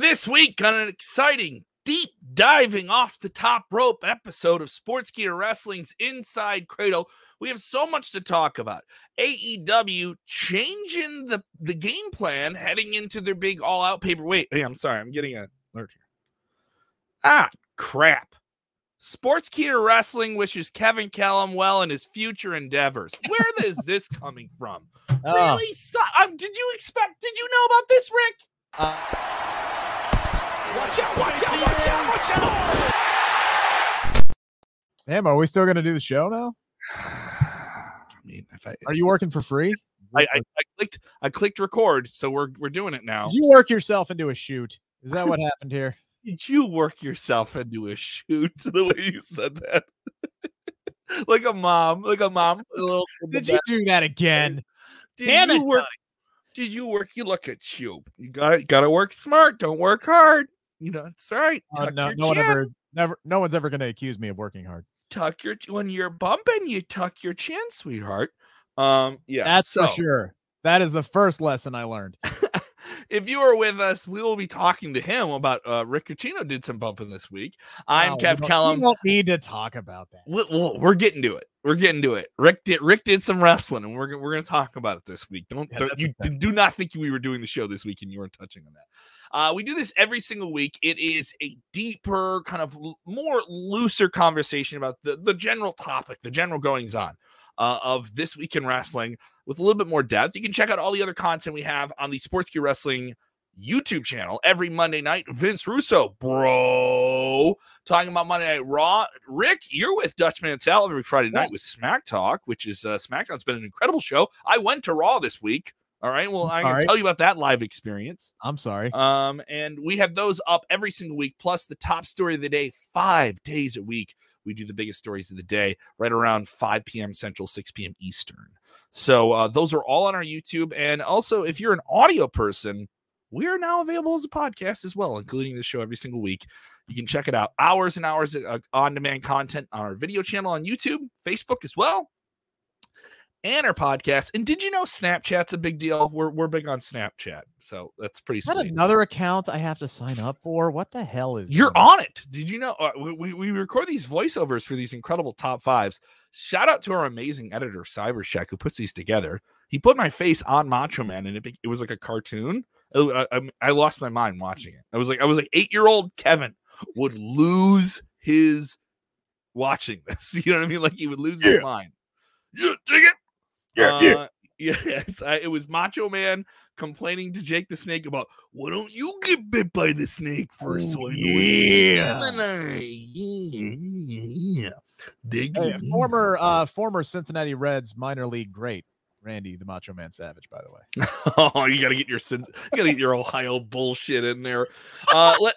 This week on an exciting, deep diving off the top rope episode of Sports Sportskeeda Wrestling's InSide Kradle, we have so much to talk about. AEW changing the, the game plan heading into their big all out paper. Wait, hey, I'm sorry, I'm getting a alert here. Ah, crap. Sports Sportskeeda Wrestling wishes Kevin Kellam well in his future endeavors. Where is this coming from? Oh. Really? So, um, did you expect? Did you know about this, Rick? Uh, Watch out! Watch out! Watch out! Watch out! damn, are we still gonna do the show now? I mean, if I, Are you working for free? I, I, I clicked, I clicked record, so we're we're doing it now. Did you work yourself into a shoot? Is that what happened here? Did you work yourself into a shoot? The way you said that, like a mom, like a mom. a little- Did you do that again? Did Damn you it, work? Did you work? You look at you. You got got to work smart. Don't work hard. You know, it's all right. Tuck no, no one ever, never, no one's ever gonna accuse me of working hard. tuck your when you're bumping, you tuck your chin, sweetheart. Um, yeah, That's so for sure. That is the first lesson I learned. if you are with us, we will be talking to him about uh Rick Ucchino did some bumping this week. I'm Kev don't- Kellam. We don't need to talk about that. We- well, we're getting to it. We're getting to it. Rick did Rick did some wrestling, and we're gonna we're gonna talk about it this week. Don't, Yeah, don't you okay. do not think we were doing the show this week and you weren't touching on that. Uh, we do this every single week. It is a deeper, kind of l- more looser conversation about the the general topic, the general goings on uh, of this week in wrestling with a little bit more depth. You can check out all the other content we have on the Sportskeeda Wrestling YouTube channel every Monday night. Vince Russo, bro, talking about Monday Night Raw. Rick, you're with Dutch Mantell every Friday night with Smack Talk, which is uh, SmackDown's been an incredible show. I went to Raw this week. All right. Well, I'm going to tell you about that live experience. I'm sorry. Um, and we have those up every single week, plus the top story of the day, five days a week. We do the biggest stories of the day right around 5 p.m. Central, 6 p.m. Eastern. So uh, those are all on our YouTube. And also, if you're an audio person, we are now available as a podcast as well, including the show every single week. You can check it out. Hours and hours of on demand content on our video channel on YouTube, Facebook as well, and our podcast. And did you know Snapchat's a big deal? We're, we're big on Snapchat. So that's pretty Is that sweet. another account I have to sign up for? What the hell is? You're going on it. Did you know? Uh, we, we, we record these voiceovers for these incredible top fives. Shout out to our amazing editor, Cybercheck, who puts these together. He put my face on Macho Man, and it, it was like a cartoon. I, I, I lost my mind watching it. I was like, I was like eight year old Kevin would lose his watching this. You know what I mean? Like he would lose his mind. You dig it. Yeah, yeah. Uh, Yes, I, it was Macho Man complaining to Jake the Snake about why don't you get bit by the snake first? so Oh, I know it's yeah. Yeah, yeah, yeah. Dig Hey, former uh former Cincinnati Reds minor league great Randy the Macho Man Savage, by the way. oh, you gotta get your sin- you gotta get your Ohio bullshit in there. Uh, let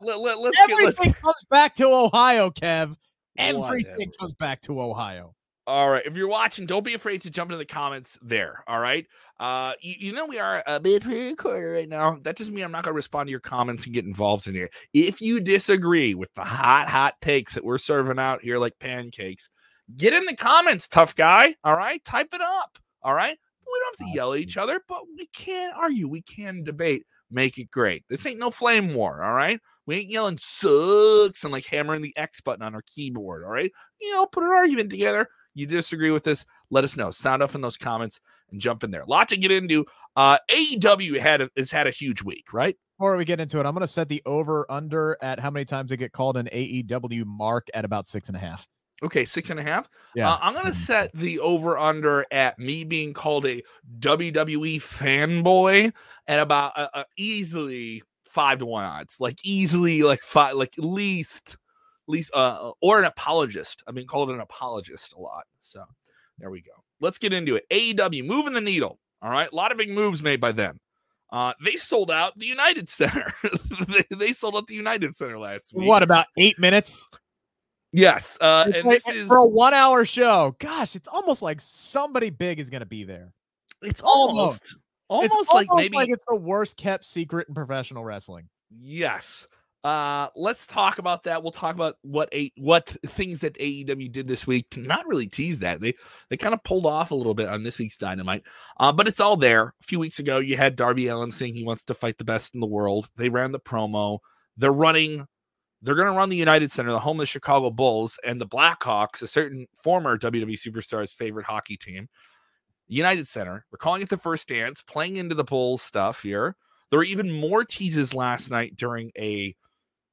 let, let let's get let's Everything comes back to Ohio, Kev. Everything Whatever. comes back to Ohio. All right. If you're watching, don't be afraid to jump into the comments there. All right. Uh, you, you know we are a bit pre-recorded right now. That doesn't mean I'm not going to respond to your comments and get involved in here. If you disagree with the hot, hot takes that we're serving out here like pancakes, get in the comments, tough guy. All right. Type it up. All right. We don't have to yell at each other, but we can argue. We can debate. Make it great. This ain't no flame war. All right. We ain't yelling sucks and like hammering the X button on our keyboard. All right. You know, put an argument together you disagree with this, let us know. Sound off in those comments and jump in there. A lot to get into. Uh, AEW had a, has had a huge week, right? Before we get into it, I'm gonna set the over under at how many times I get called an AEW mark at about six and a half. Okay, six and a half. Yeah. Uh, I'm gonna set the over under at me being called a WWE fanboy at about uh, uh, easily five to one odds, like easily like five, like least, least, uh, or an apologist. I've been called an apologist a lot. So there we go. Let's get into it. AEW moving the needle. All right, a lot of big moves made by them. Uh, they sold out the United Center. they, they sold out the United Center last week. What about eight minutes? Yes, uh, and like- this is for a one hour show. Gosh, it's almost like somebody big is gonna be there. it's almost- almost almost, it's like maybe like it's the worst kept secret in professional wrestling. yes. Uh, let's talk about that. We'll talk about what a what things that AEW did this week to not really tease that. They they kind of pulled off a little bit on this week's Dynamite. Uh, but it's all there. A few weeks ago, you had Darby Allin saying he wants to fight the best in the world. They ran the promo. They're running they're going to run the United Center, the home of the Chicago Bulls, and the Blackhawks, a certain former WWE superstar's favorite hockey team. United Center. We're calling it the first dance, playing into the Bulls stuff here. There were even more teases last night during a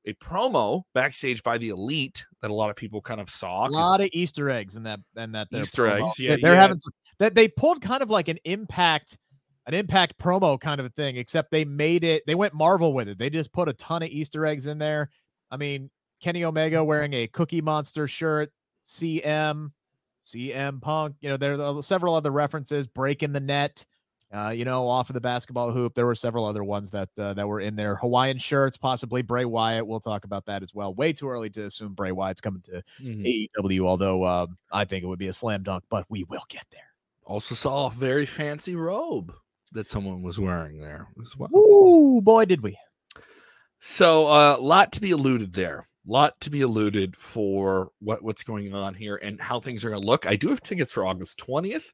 a promo backstage by the Elite that a lot of people kind of saw. A lot of Easter eggs in that and that Easter promo. eggs. Yeah, they're yeah. having some, that they pulled kind of like an impact an impact promo kind of a thing, except they made it. They went Marvel with it. They just put a ton of Easter eggs in there. I mean, Kenny Omega wearing a Cookie Monster shirt, CM, CM Punk. You know, there are several other references. Breaking the net. Uh, you know, off of the basketball hoop. There were several other ones that uh, that were in there. Hawaiian shirts, possibly Bray Wyatt. We'll talk about that as well. Way too early to assume Bray Wyatt's coming to Mhm. AEW, although um, I think it would be a slam dunk, but we will get there. Also saw a very fancy robe that someone was wearing there as well. Ooh, boy, did we. So a uh, lot to be alluded there. Lot to be alluded for what, what's going on here and how things are going to look. I do have tickets for August 20th.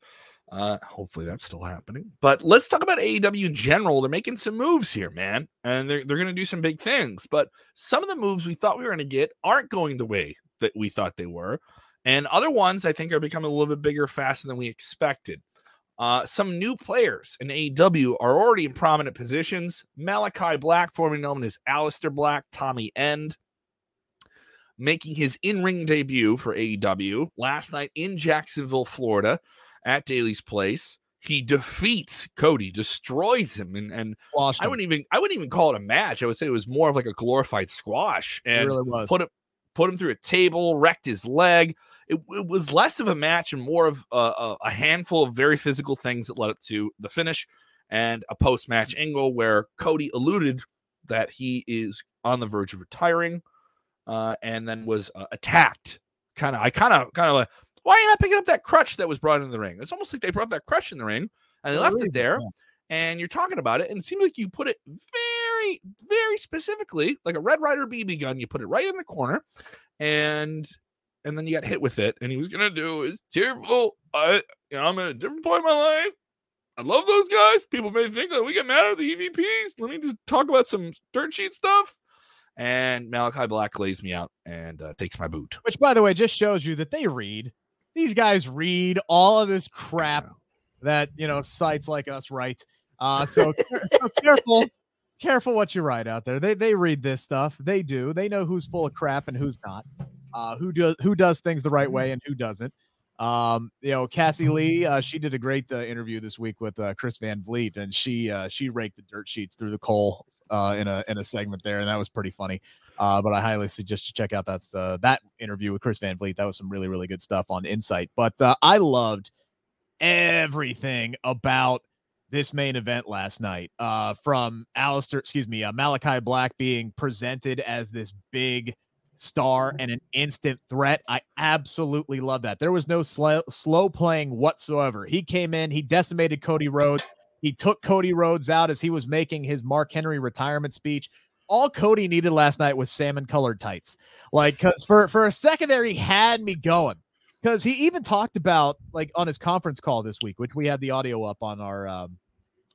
Uh, hopefully that's still happening. But let's talk about AEW in general. They're making some moves here, man, and they're they're going to do some big things. But some of the moves we thought we were going to get aren't going the way that we thought they were, and other ones I think are becoming a little bit bigger faster than we expected. Uh, some new players in AEW are already in prominent positions. Malachi Black, formerly known as Aleister Black, Tommy End, making his in ring debut for AEW last night in Jacksonville, Florida, at Daily's Place. He defeats Cody, destroys him, and, and Washed I him. wouldn't even I wouldn't even call it a match. I would say it was more of like a glorified squash. It And really was. put him put him through a table, wrecked his leg. It, it was less of a match and more of a, a, a handful of very physical things that led up to the finish and a post match angle where Cody alluded that he is on the verge of retiring, uh, and then was uh, attacked. Kind of, I kind of, kind of like, why are you not picking up that crutch that was brought in the ring? It's almost like they brought that crutch in the ring and they For left it there and you're talking about it, and it seems like you put it very, very specifically, like a Red Ryder BB gun. You put it right in the corner, and and then you got hit with it. And he was gonna do his tearful. I, you know, I'm at a different point in my life. I love those guys. People may think that we get mad at the EVPs. Let me just talk about some dirt sheet stuff. And Malachi Black lays me out and uh, takes my boot. Which, by the way, just shows you that they read. These guys read all of this crap that you know sites like us write. Uh, so, so careful, careful what you write out there. They they read this stuff. They do. They know who's full of crap and who's not. Uh, who does who does things the right way and who doesn't. Um, you know, Cassie Lee, uh, she did a great uh, interview this week with uh, Chris Van Vliet, and she uh, she raked the dirt sheets through the coal uh, in a in a segment there, and that was pretty funny. Uh, but I highly suggest you check out that uh, that interview with Chris Van Vliet. That was some really really good stuff on Insight. But uh, I loved everything about this main event last night. Uh, from Aleister, excuse me, uh, Malachi Black being presented as this big star and an instant threat. I absolutely love that. There was no slow slow playing whatsoever. He came in, he decimated Cody Rhodes. He took Cody Rhodes out as he was making his Mark Henry retirement speech. All Cody needed last night was salmon colored tights. Like, because for, for a second there, he had me going. Because he even talked about, like, on his conference call this week, which we had the audio up on our um,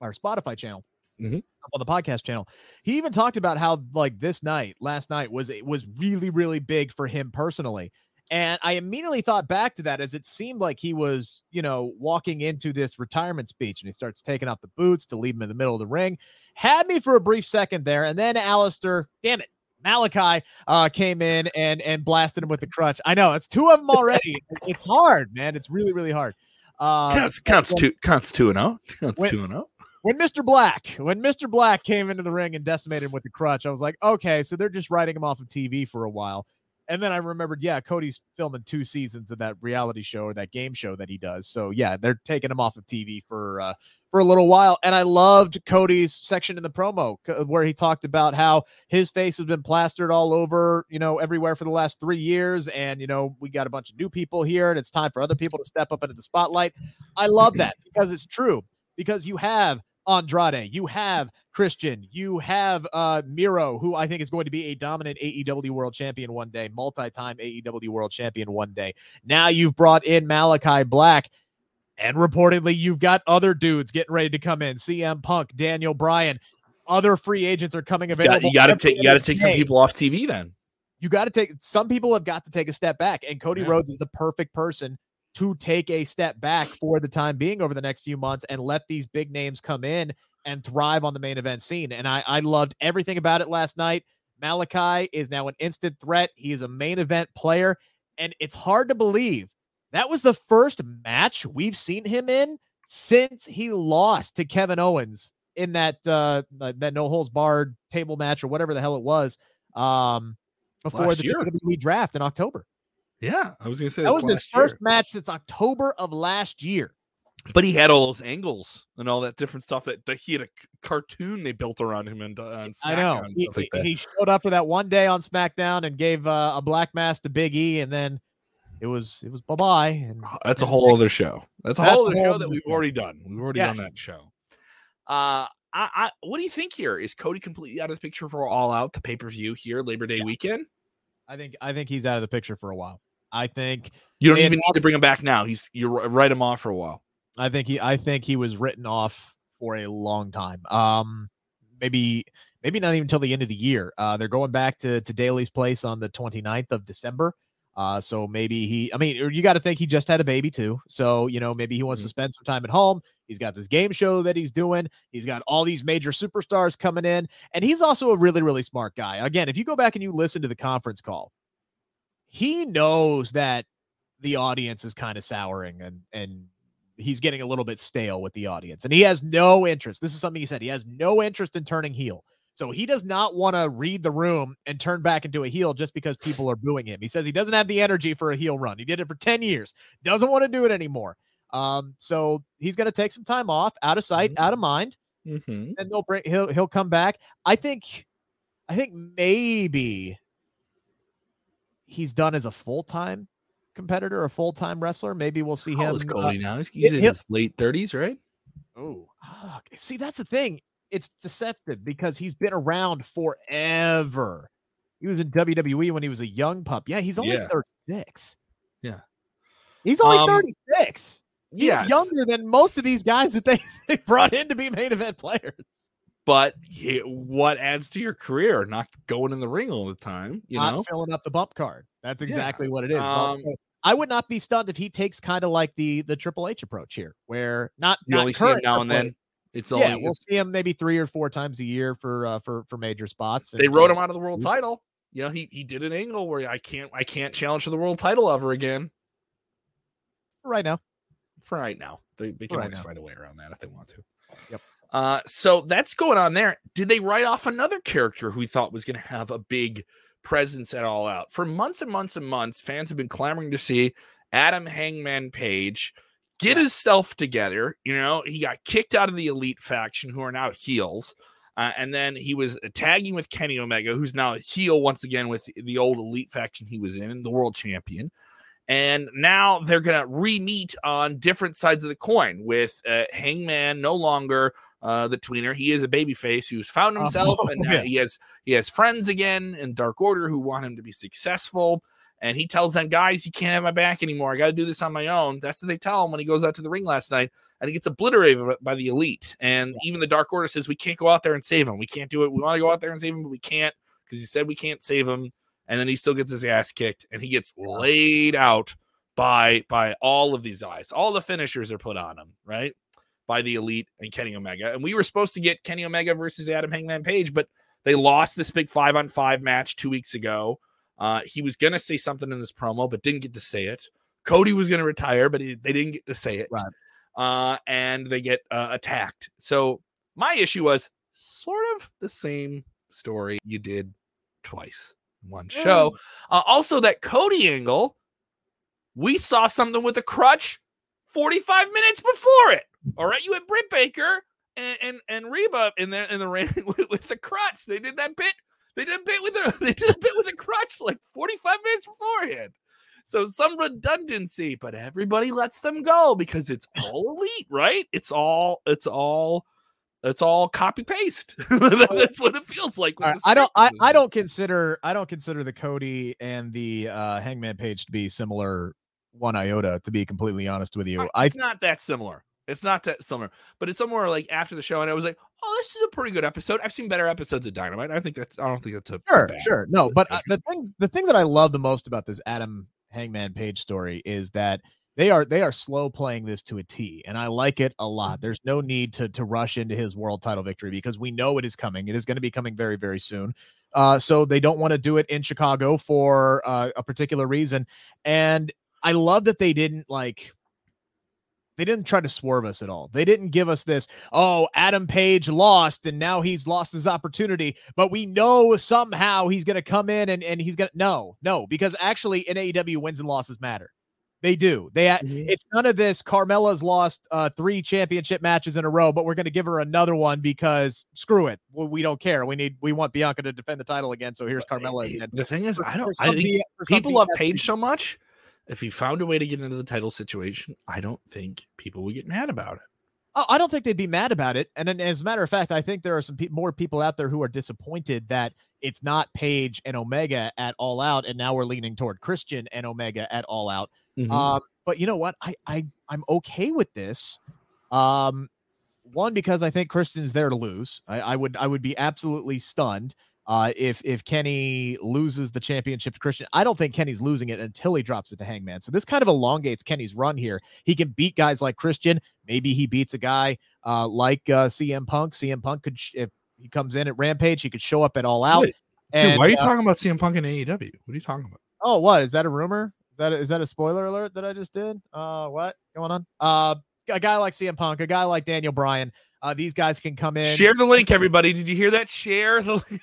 our Spotify channel, Mhm. on the podcast channel. He even talked about how, like, this night, last night, was it was really, really big for him personally. And I immediately thought back to that as it seemed like he was, you know, walking into this retirement speech and he starts taking off the boots to leave him in the middle of the ring. Had me for a brief second there. And then Aleister, damn it, Malachi uh, came in and and blasted him with the crutch. I know it's two of them already. it's hard, man. It's really, really hard. Uh, counts counts two counts two and oh. Counts Wait. two and oh. When Mr. Black, when Mr. Black came into the ring and decimated him with the crutch, I was like, okay, so they're just writing him off of TV for a while. And then I remembered, yeah, Cody's filming two seasons of that reality show or that game show that he does. So yeah, they're taking him off of TV for uh, for a little while. And I loved Cody's section in the promo c- where he talked about how his face has been plastered all over, you know, everywhere for the last three years. And you know, we got a bunch of new people here, and it's time for other people to step up into the spotlight. I love that because it's true. Because you have Andrade, you have Christian, you have uh Miro, who I think is going to be a dominant AEW world champion one day, multi-time AEW world champion one day. Now you've brought in Malachi Black. And reportedly, you've got other dudes getting ready to come in. CM Punk, Daniel Bryan, other free agents are coming available. You got to take you got to take some people off TV then. You got to take some people have got to take a step back, and Cody yeah. Rhodes is the perfect person to take a step back for the time being over the next few months and let these big names come in and thrive on the main event scene. And I, I loved everything about it last night. Malachi is now an instant threat. He is a main event player, and it's hard to believe that was the first match we've seen him in since he lost to Kevin Owens in that uh that no holds barred table match or whatever the hell it was um before last the. WWE draft in October. Yeah, I was gonna say that was his first year. match since October of last year. But he had all those angles and all that different stuff that, that he had a cartoon they built around him and uh, I know he, like he, showed up for that one day on SmackDown and gave uh, a black mask to Big E, and then it was it was bye bye. And that's a whole other show. That's a that's whole other show that we've already done. We've already yes. done that show. Uh, I, I, what do you think here? Is Cody completely out of the picture for All Out, the pay per view here, Labor Day yeah. weekend? I think I think he's out of the picture for a while. I think you don't even need to bring him back now. He's you write him off for a while. I think he I think he was written off for a long time. Um, maybe maybe not even until the end of the year. Uh, they're going back to to Daily's place on the 29th of December. Uh, so maybe he, I mean, you got to think he just had a baby too. So, you know, maybe he wants mm-hmm. to spend some time at home. He's got this game show that he's doing. He's got all these major superstars coming in. And he's also a really, really smart guy. Again, if you go back and you listen to the conference call, he knows that the audience is kind of souring and, and, He's getting a little bit stale with the audience, and he has no interest. This is something he said. He has no interest in turning heel. So he does not want to read the room and turn back into a heel just because people are booing him. He says he doesn't have the energy for a heel run. He did it for 10 years, doesn't want to do it anymore. Um, so he's going to take some time off, out of sight, mm-hmm. out of mind, mm-hmm. and they'll bring he'll he'll come back. I think, I think maybe he's done as a full time competitor, a full time wrestler. Maybe we'll see How him. Cody uh, now? He's, he's in his late thirties, right? Oh, see, that's the thing it's deceptive because he's been around forever. He was in WWE when he was a young pup. Yeah, he's only yeah. 36. Yeah. He's only um, 36. He's yes. younger than most of these guys that they, they brought in to be main event players. But what adds to your career? Not going in the ring all the time, you not know, filling up the bump card. That's exactly yeah. what it is. Um, I would not be stunned if he takes kind of like the the Triple H approach here, where not you not only see him now and then. It's only yeah, we'll see him maybe three or four times a year for uh, for for major spots. They wrote him out of the world title. You know, he he did an angle where I can't I can't challenge for the world title ever again. right now. For right now, they they can right always now. find a way around that if they want to. Yep. Uh, so that's going on there. Did they write off another character who we thought was going to have a big presence at all out? For months and months and months, fans have been clamoring to see Adam Hangman Page get himself together. You know, he got kicked out of the elite faction, who are now heels. Uh, and then he was tagging with Kenny Omega, who's now a heel once again with the old elite faction he was in, the world champion. And now they're going to re meet on different sides of the coin with uh, Hangman no longer uh, the tweener. He is a babyface who's found himself, oh, and yeah. he has he has friends again in Dark Order who want him to be successful. And he tells them, guys, you can't have my back anymore. I got to do this on my own. That's what they tell him when he goes out to the ring last night. And he gets obliterated by the elite. And even the Dark Order says, we can't go out there and save him. We can't do it. We want to go out there and save him, but we can't because he said we can't save him. And then he still gets his ass kicked and he gets laid out by by all of these guys. All the finishers are put on him, right? By the elite and Kenny Omega. And we were supposed to get Kenny Omega versus Adam Hangman Page, but they lost this big five on five match two weeks ago. Uh, he was going to say something in this promo, but didn't get to say it. Cody was going to retire, but he, they didn't get to say it. Right. Uh, and they get uh, attacked. So my issue was sort of the same story you did twice one show. Uh, also, that Cody angle, we saw something with a crutch 45 minutes before it. All right, you had Britt Baker and and, and Reba in the in the ring with, with the crutch. They did that bit they did a bit with a they did a bit with a crutch like 45 minutes beforehand. So some redundancy, but everybody lets them go because it's all elite, right? It's all it's all It's all copy paste. That's what it feels like. Right, I don't. I, I don't consider. I don't consider the Cody and the uh, Hangman page to be similar one iota. To be completely honest with you, it's I, not that similar. It's not that similar, but it's somewhere like after the show, and I was like, "Oh, this is a pretty good episode." I've seen better episodes of Dynamite. I think that's. I don't think that's a sure, sure. No, but uh, the thing, the thing that I love the most about this Adam Hangman Page story is that they are they are slow playing this to a T, and I like it a lot. There's no need to to rush into his world title victory because we know it is coming. It is going to be coming very very soon. Uh, so they don't want to do it in Chicago for uh, a particular reason, and I love that they didn't like they didn't try to swerve us at all. They didn't give us this, oh, Adam Page lost and now he's lost his opportunity, but we know somehow he's going to come in and, and he's going to, no, no, because actually in AEW, wins and losses matter. They do. They mm-hmm. it's none of this. Carmella's lost uh, three championship matches in a row, but we're going to give her another one because screw it. We, we, don't care. We need we want Bianca to defend the title again. So here's Carmella. Again. The thing is, I don't. I think people love Page so much. If he found a way to get into the title situation, I don't think people would get mad about it. Oh, I don't think they'd be mad about it. And, as a matter of fact, I think there are some pe- more people out there who are disappointed that it's not Page and Omega at All Out, and now we're leaning toward Christian and Omega at All Out. Mm-hmm. Um, but you know what? I I I'm okay with this. Um, one because I think Christian's there to lose. I, I would I would be absolutely stunned uh, if if Kenny loses the championship to Christian. I don't think Kenny's losing it until he drops it to Hangman. So this kind of elongates Kenny's run here. He can beat guys like Christian. Maybe he beats a guy uh, like uh, CM Punk. CM Punk could if he comes in at Rampage, he could show up at All Out. Wait, and, dude, why are you uh, talking about CM Punk in AEW? What are you talking about? Oh, what is that a rumor? Is that a, is that a spoiler alert that I just did? Uh, what going on? Uh, a guy like CM Punk, a guy like Daniel Bryan. Uh, these guys can come in. Share the link, everybody. Did you hear that? Share the link.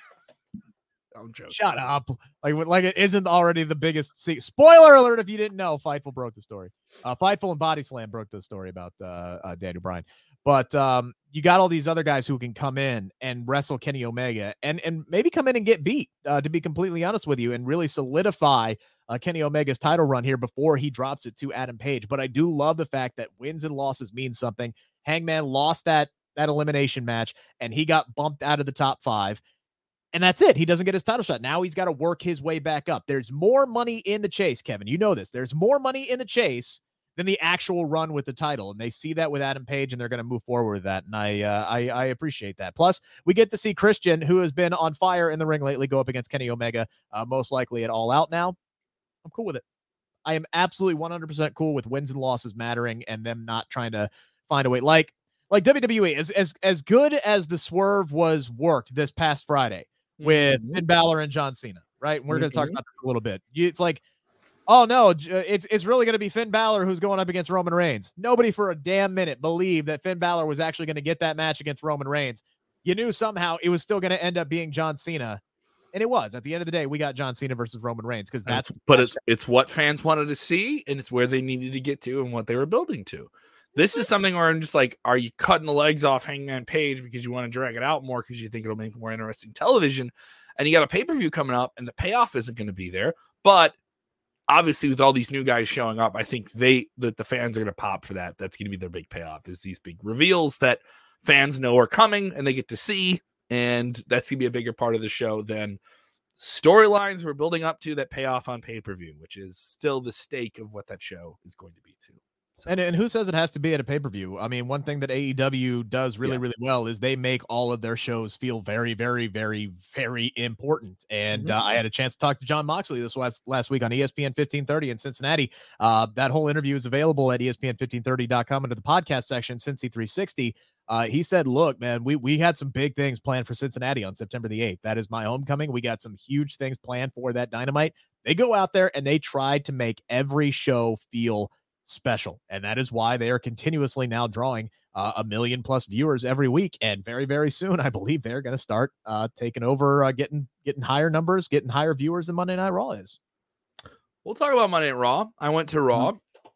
I'm joking. Shut up. Like, like it isn't already the biggest. See, spoiler alert if you didn't know, Fightful broke the story. Uh, Fightful and Body Slam broke the story about uh, uh, Daniel Bryan. But um, you got all these other guys who can come in and wrestle Kenny Omega and and maybe come in and get beat. Uh, to be completely honest with you, and really solidify uh, Kenny Omega's title run here before he drops it to Adam Page. But I do love the fact that wins and losses mean something. Hangman lost that that elimination match and he got bumped out of the top five. And that's it. He doesn't get his title shot. Now he's got to work his way back up. There's more money in the chase, Kevin. You know this. There's more money in the chase than the actual run with the title. And they see that with Adam Page and they're going to move forward with that. And I, uh, I, I appreciate that. Plus, we get to see Christian, who has been on fire in the ring lately, go up against Kenny Omega, uh, most likely at All Out now. I'm cool with it. I am absolutely 100% cool with wins and losses mattering and them not trying to find a way. Like, like WWE, as as as good as the swerve was worked this past Friday with mm-hmm. Finn Balor and John Cena, right? We're mm-hmm. going to talk about this a little bit. It's like oh no, uh, it's it's really going to be Finn Balor who's going up against Roman Reigns. Nobody for a damn minute believed that Finn Balor was actually going to get that match against Roman Reigns. You knew somehow it was still going to end up being John Cena. And it was at the end of the day, we got John Cena versus Roman Reigns because that's but it's it's what fans wanted to see, and it's where they needed to get to and what they were building to. This is something where I'm just like, are you cutting the legs off Hangman Page because you want to drag it out more because you think it'll make more interesting television? And you got a pay per view coming up, and the payoff isn't going to be there. But obviously with all these new guys showing up, I think they that the fans are going to pop for that. That's going to be their big payoff is these big reveals that fans know are coming and they get to see, and that's going to be a bigger part of the show than storylines we're building up to that pay off on pay per view, which is still the stake of what that show is going to be too. And and who says it has to be at a pay per view? I mean, one thing that AEW does really yeah. really well is they make all of their shows feel very very very very important. And mm-hmm. uh, I had a chance to talk to Jon Moxley this last last week on ESPN 1530 in Cincinnati. Uh, that whole interview is available at ESPN1530.com under the podcast section, Cincy 360. Uh, he said, "Look, man, we we had some big things planned for Cincinnati on September the 8th. That is my homecoming. We got some huge things planned for that Dynamite. They go out there and they tried to make every show feel." Special. And that is why they are continuously now drawing uh, a million plus viewers every week. And very, very soon, I believe they're going to start uh, taking over, uh, getting getting higher numbers, getting higher viewers than Monday Night Raw is. We'll talk about Monday Night Raw. I went to Raw. Mm-hmm.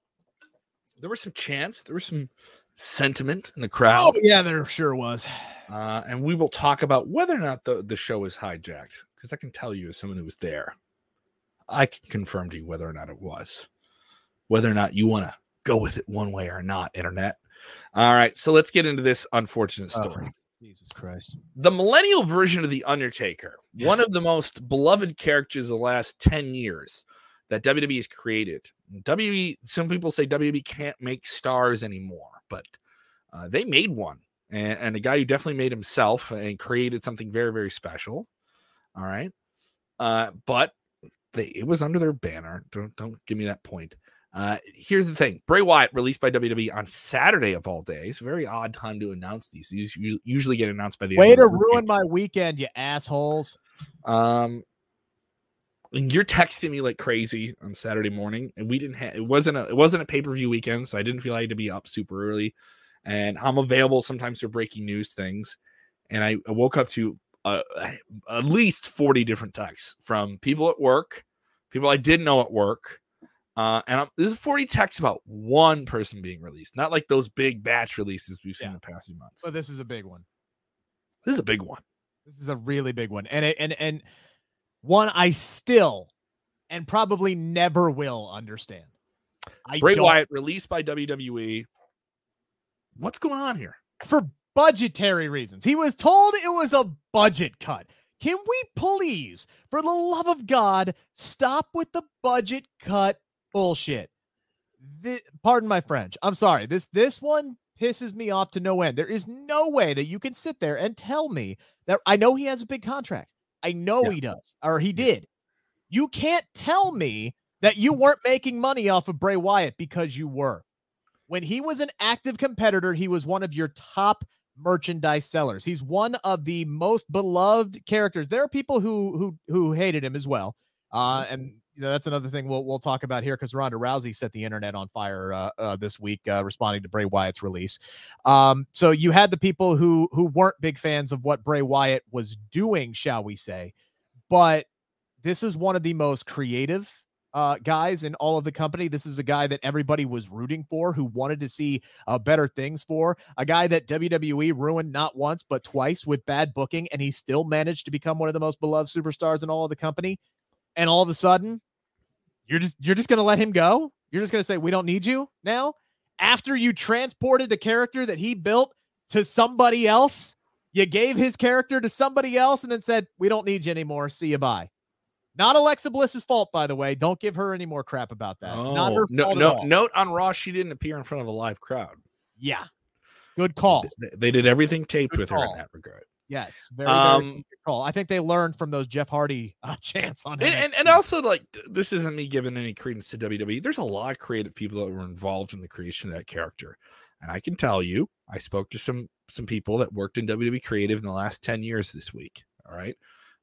There was some chance. There was some sentiment in the crowd. Oh yeah, there sure was. Uh, and we will talk about whether or not the, the show is hijacked because I can tell you as someone who was there, I can confirm to you whether or not it was whether or not you want to go with it one way or not, internet. All right, so let's get into this unfortunate story. Jesus Christ. The millennial version of The Undertaker, one of the most beloved characters of the last 10 years that WWE has created. WWE, some people say WWE can't make stars anymore, but uh, they made one. And, and a guy who definitely made himself and created something very, very special. All right. Uh, but they, it was under their banner. Don't, don't give me that point. Uh, here's the thing Bray Wyatt released by WWE on Saturday of all days. Very odd time to announce these. These usually get announced by the way to ruin my weekend, you assholes. Um, you're texting me like crazy on Saturday morning, and we didn't have it wasn't a it wasn't a pay per view weekend, so I didn't feel like I had to be up super early. And I'm available sometimes for breaking news things. And I, I woke up to uh, at least 40 different texts from people at work, people I didn't know at work, uh, and I'm, there's 40 texts about one person being released, not like those big batch releases we've seen yeah. in the past few months. But this is a big one. This is a big one. This is a really big one, and and and one I still and probably never will understand. I Bray Wyatt released by WWE. What's going on here? For budgetary reasons, he was told it was a budget cut. Can we please, for the love of God, stop with the budget cut bullshit. This, pardon my French. I'm sorry. This this one pisses me off to no end. There is no way that you can sit there and tell me that I know he has a big contract. I know yeah. he does, or he did. You can't tell me that you weren't making money off of Bray Wyatt because you were. When he was an active competitor, he was one of your top merchandise sellers. He's one of the most beloved characters. There are people who who who hated him as well. Uh, mm-hmm. and you know, that's another thing we'll we'll talk about here because Ronda Rousey set the internet on fire uh, uh, this week, uh, responding to Bray Wyatt's release. Um, so you had the people who who weren't big fans of what Bray Wyatt was doing, shall we say? But this is one of the most creative uh, guys in all of the company. This is a guy that everybody was rooting for, who wanted to see uh, better things for. A guy that WWE ruined not once but twice with bad booking, and he still managed to become one of the most beloved superstars in all of the company and all of a sudden you're just you're just going to let him go? You're just going to say we don't need you now after you transported the character that he built to somebody else? You gave his character to somebody else and then said, "We don't need you anymore. See you bye." Not Alexa Bliss's fault, by the way. Don't give her any more crap about that. Oh, Not her no, no, Note on Raw, she didn't appear in front of a live crowd. Yeah, good call. They, they did everything taped good with call. her in that regard. Yes, very, um, call. I think they learned from those Jeff Hardy uh, chants on and, and, and also like this isn't me giving any credence to WWE. There's a lot of creative people that were involved in the creation of that character, and I can tell you, I spoke to some some people that worked in WWE creative in the last ten years this week. All right,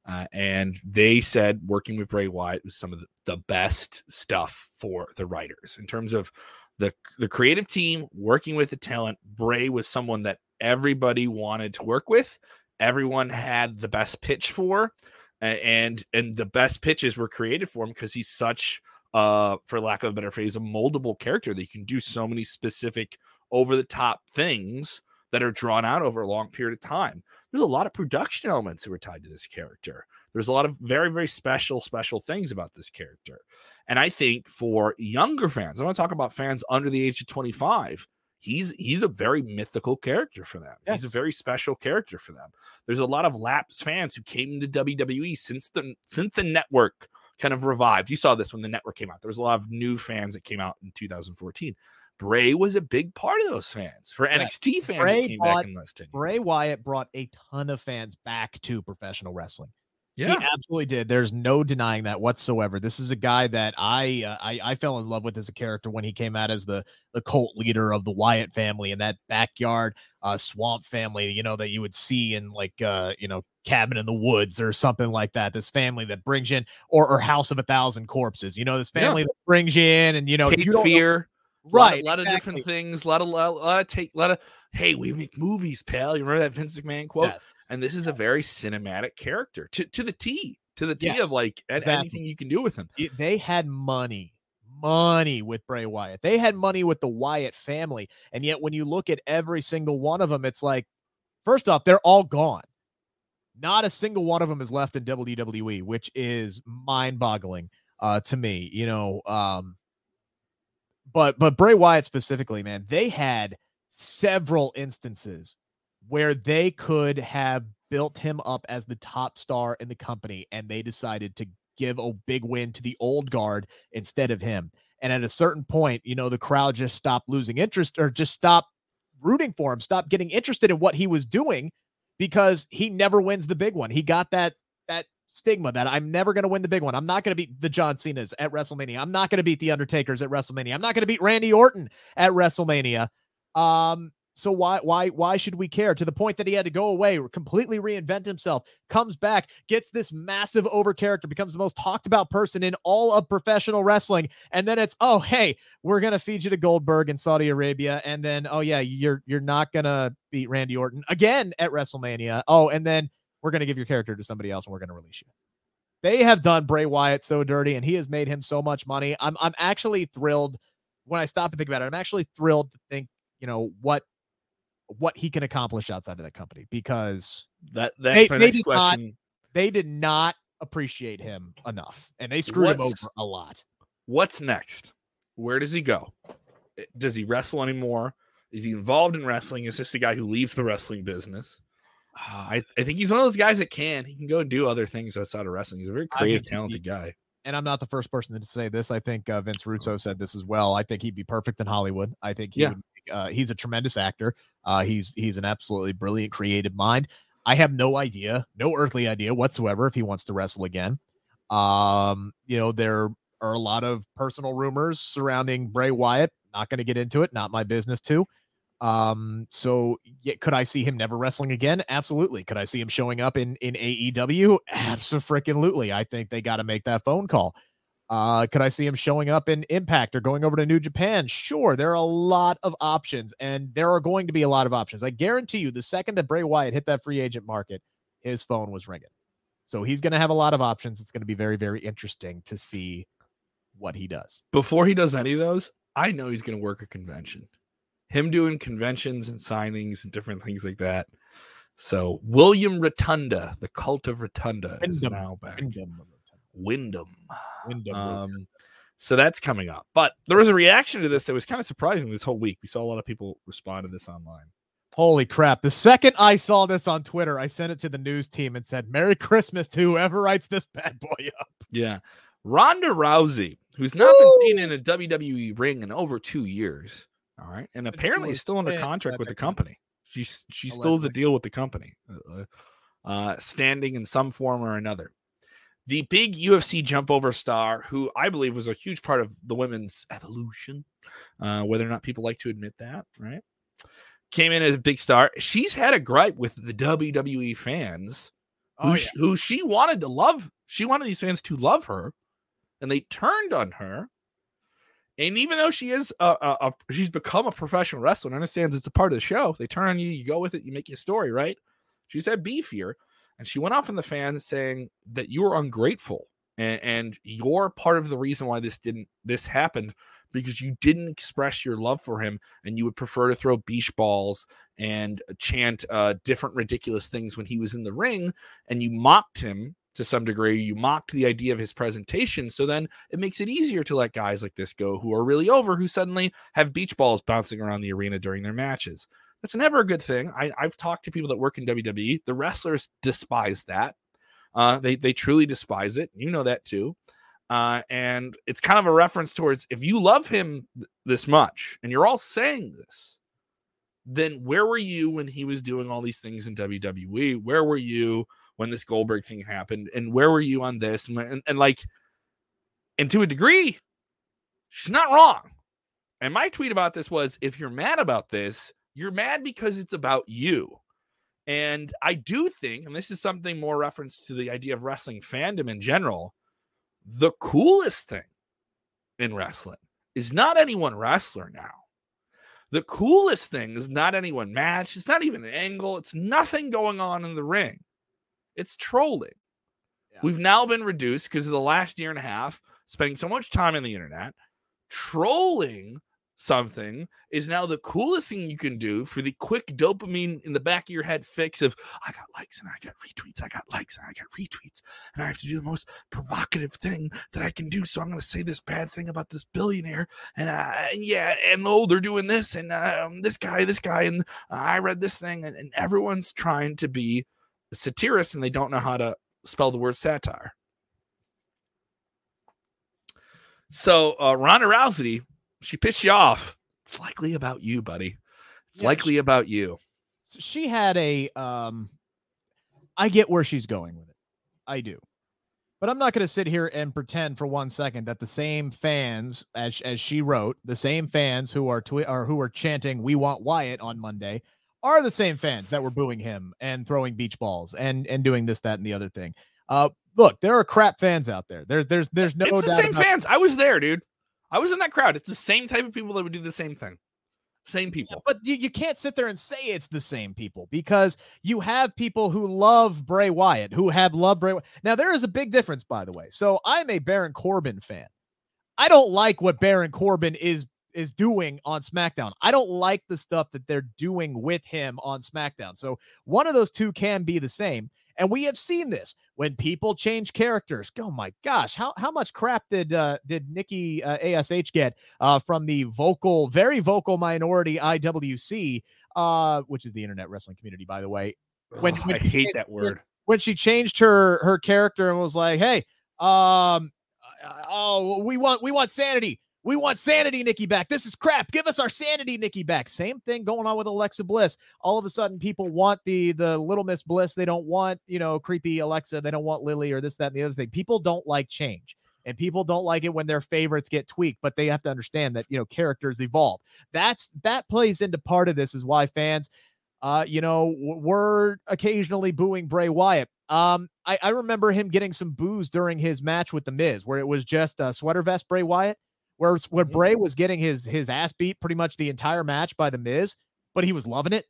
uh, and they said working with Bray Wyatt was some of the, the best stuff for the writers in terms of the the creative team working with the talent. Bray was someone that everybody wanted to work with everyone had the best pitch for and and the best pitches were created for him because he's such uh for lack of a better phrase a moldable character that you can do so many specific over the top things that are drawn out over a long period of time. There's a lot of production elements that are tied to this character. There's a lot of very very special special things about this character. And i think for younger fans i want to talk about fans under the age of 25 he's he's a very mythical character for them. Yes. He's a very special character for them. There's a lot of Laps fans who came to WWE since the since the network kind of revived. You saw this when the network came out. There was a lot of new fans that came out in 2014. Bray was a big part of those fans for NXT fans Bray that came back in last 10 Bray Wyatt brought a ton of fans back to professional wrestling. Yeah, he absolutely did. There's no denying that whatsoever. This is a guy that I, uh, I I fell in love with as a character when he came out as the the cult leader of the Wyatt family and that backyard uh, swamp family. You know that you would see in like uh, you know cabin in the woods or something like that. This family that brings you in, or or House of a Thousand Corpses. You know this family yeah. that brings you in, and you know Cape you Fear. Right, a lot, of, lot exactly. of different things. A lot of, a lot of take, a lot of. Hey, we make movies, pal. You remember that Vince McMahon quote? Yes. And this is a very cinematic character to to the T, to the T yes, of like exactly. anything you can do with him. They had money, money with Bray Wyatt. They had money with the Wyatt family, and yet when you look at every single one of them, it's like, first off, they're all gone. Not a single one of them is left in WWE, which is mind-boggling uh, to me. You know, um, but but Bray Wyatt specifically, man, they had several instances where they could have built him up as the top star in the company and they decided to give a big win to the old guard instead of him. And at a certain point, you know, the crowd just stopped losing interest or just stopped rooting for him, stopped getting interested in what he was doing because he never wins the big one. He got that that stigma that I'm never going to win the big one. I'm not going to beat the John Cena's at WrestleMania. I'm not going to beat the Undertakers at WrestleMania. I'm not going to beat Randy Orton at WrestleMania. Um, so why why why should we care? To the point that he had to go away, completely reinvent himself, comes back, gets this massive over character, becomes the most talked about person in all of professional wrestling, and then it's oh hey, we're gonna feed you to Goldberg in Saudi Arabia, and then oh yeah, you're you're not gonna beat Randy Orton again at WrestleMania. Oh, and then we're gonna give your character to somebody else, and we're gonna release you. They have done Bray Wyatt so dirty, and he has made him so much money. I'm I'm actually thrilled when I stop and think about it. I'm actually thrilled to think you know what what he can accomplish outside of that company because that that's they, my next question. Not, they did not appreciate him enough, and they screwed What's, him over a lot. What's next? Where does he go? Eh, does he wrestle anymore? Is he involved in wrestling? Is this a guy who leaves the wrestling business? I, I think he's one of those guys that can. He can go and do other things outside of wrestling. He's a very creative, talented guy. And I'm not the first person to say this. I think uh, Vince Russo said this as well. I think he'd be perfect in Hollywood. I think he yeah. would uh, he's a tremendous actor. Uh, he's he's an absolutely brilliant creative mind. I have no idea, no earthly idea whatsoever if he wants to wrestle again. Um, you know, there are a lot of personal rumors surrounding Bray Wyatt. Not going to get into it. Not my business too. Um, so yeah, could I see him never wrestling again? Absolutely. Could I see him showing up in in AEW? Absolutely. I think they got to make that phone call. Uh, could I see him showing up in Impact or going over to New Japan? Sure, there are a lot of options, and there are going to be a lot of options. I guarantee you, the second that Bray Wyatt hit that free agent market, his phone was ringing. So he's going to have a lot of options. It's going to be very, very interesting to see what he does. Before he does any of those, I know he's going to work a convention. Him doing conventions and signings and different things like that. So William Rotunda, the cult of Rotunda, is now back. Wyndham. Wyndham. Um, so that's coming up. But there was a reaction to this that was kind of surprising this whole week. We saw a lot of people respond to this online. Holy crap. The second I saw this on Twitter, I sent it to the news team and said, Merry Christmas to whoever writes this bad boy up. Yeah. Ronda Rousey, who's not been seen in a WWE ring in over two years. All right. And apparently is still under contract with the company. She's she still has a deal with the company, uh, uh, standing in some form or another the big UFC jump over star, who I believe was a huge part of the women's evolution, uh, whether or not people like to admit that, right? Came in as a big star. She's had a gripe with the WWE fans who, oh, yeah. who she wanted to love. She wanted these fans to love her, and they turned on her. And even though she is a, a, a she's become a professional wrestler and understands it's a part of the show, they turn on you, you go with it, you make your story, right? She's had beef here. And she went off in the fans saying that you were ungrateful and, and you're part of the reason why this didn't this happened because you didn't express your love for him and you would prefer to throw beach balls and chant uh, different ridiculous things when he was in the ring and you mocked him to some degree. You mocked the idea of his presentation. So then it makes it easier to let guys like this go who are really over who suddenly have beach balls bouncing around the arena during their matches that's never a good thing. I, have talked to people that work in WWE. The wrestlers despise that. Uh, they they truly despise it. You know that too. Uh, and it's kind of a reference towards if you love him th- this much, and you're all saying this, then where were you when he was doing all these things in WWE? Where were you when this Goldberg thing happened? And where were you on this? And, and, and like, and to a degree, she's not wrong. And my tweet about this was if you're mad about this, you're mad because it's about you. And I do think, and this is something more reference to the idea of wrestling fandom in general, the coolest thing in wrestling is not any one wrestler now. The coolest thing is not any one match. It's not even an angle. It's nothing going on in the ring. It's trolling. Yeah. We've now been reduced because of the last year and a half spending so much time on the internet trolling something is now the coolest thing you can do for the quick dopamine in the back of your head fix of I got likes and I got retweets, I got likes and I got retweets, and I have to do the most provocative thing that I can do. So I'm going to say this bad thing about this billionaire, and uh, yeah, and oh, they're doing this, and um, this guy, this guy, and uh, I read this thing, and, and everyone's trying to be a satirist, and they don't know how to spell the word satire. So uh, Ronda Rousey she pissed you off, it's likely about you, buddy. It's yeah, likely she, about you. She had a um I get where she's going with it. I do. But I'm not going to sit here and pretend for one second that the same fans as as she wrote, the same fans who are twi- or who are chanting we want Wyatt on Monday are the same fans that were booing him and throwing beach balls and and doing this that and the other thing. Uh look, there are crap fans out there. There's there's there's no it's the same fans. I was there, dude. I was in that crowd. It's the same type of people that would do the same thing. Same people. Yeah, but you, you can't sit there and say it's the same people because you have people who love Bray Wyatt, who have loved Bray. Now, there is a big difference, by the way. So I'm a Baron Corbin fan. I don't like what Baron Corbin is is doing on SmackDown. I don't like the stuff that they're doing with him on SmackDown. So one of those two can be the same. And we have seen this when people change characters. Oh my gosh, how how much crap did uh, did Nikki uh, Ash get uh, from the vocal, very vocal minority IWC, uh, which is the internet wrestling community, by the way. When, oh, when I hate that word. When she changed her her character and was like, "Hey, um, uh, oh, we want we want sanity. We want sanity, Nikki, back. This is crap. Give us our sanity, Nikki, back. Same thing going on with Alexa Bliss. All of a sudden, people want the the Little Miss Bliss. They don't want you know creepy Alexa. They don't want Lilly or this, that, and the other thing. People don't like change, and people don't like it when their favorites get tweaked. But they have to understand that you know characters evolve. That's that plays into part of this. Is why fans, uh, you know, we're occasionally booing Bray Wyatt. Um, I, I remember him getting some boos during his match with the Miz, where it was just a sweater vest Bray Wyatt where where Bray mm-hmm. was getting his his ass beat pretty much the entire match by the Miz, but he was loving it.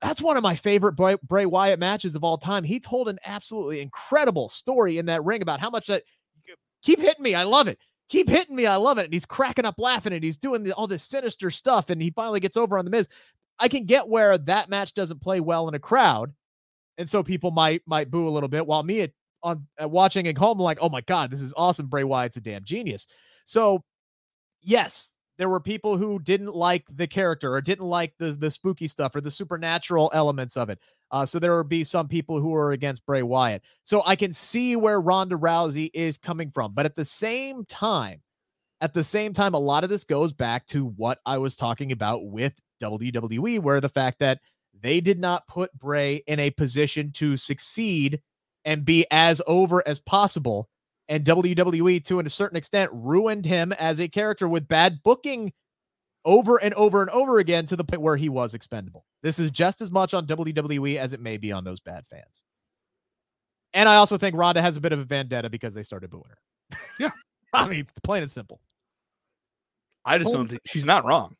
That's one of my favorite Bray, Bray Wyatt matches of all time. He told an absolutely incredible story in that ring about how much that keep hitting me. I love it. Keep hitting me. I love it. And he's cracking up laughing and he's doing the, all this sinister stuff. And he finally gets over on the Miz. I can get where that match doesn't play well in a crowd. And so people might might boo a little bit while me at, on at watching at home, I'm like, oh my God, this is awesome. Bray Wyatt's a damn genius. So yes, there were people who didn't like the character or didn't like the the spooky stuff or the supernatural elements of it. Uh, so there would be some people who are against Bray Wyatt. So I can see where Ronda Rousey is coming from, but at the same time, at the same time, a lot of this goes back to what I was talking about with WWE, where the fact that they did not put Bray in a position to succeed and be as over as possible and WWE to a certain extent ruined him as a character with bad booking over and over and over again to the point where he was expendable. This is just as much on WWE as it may be on those bad fans. And I also think Ronda has a bit of a vendetta because they started booing her. Yeah. I mean, plain and simple. I just don't think she's not wrong.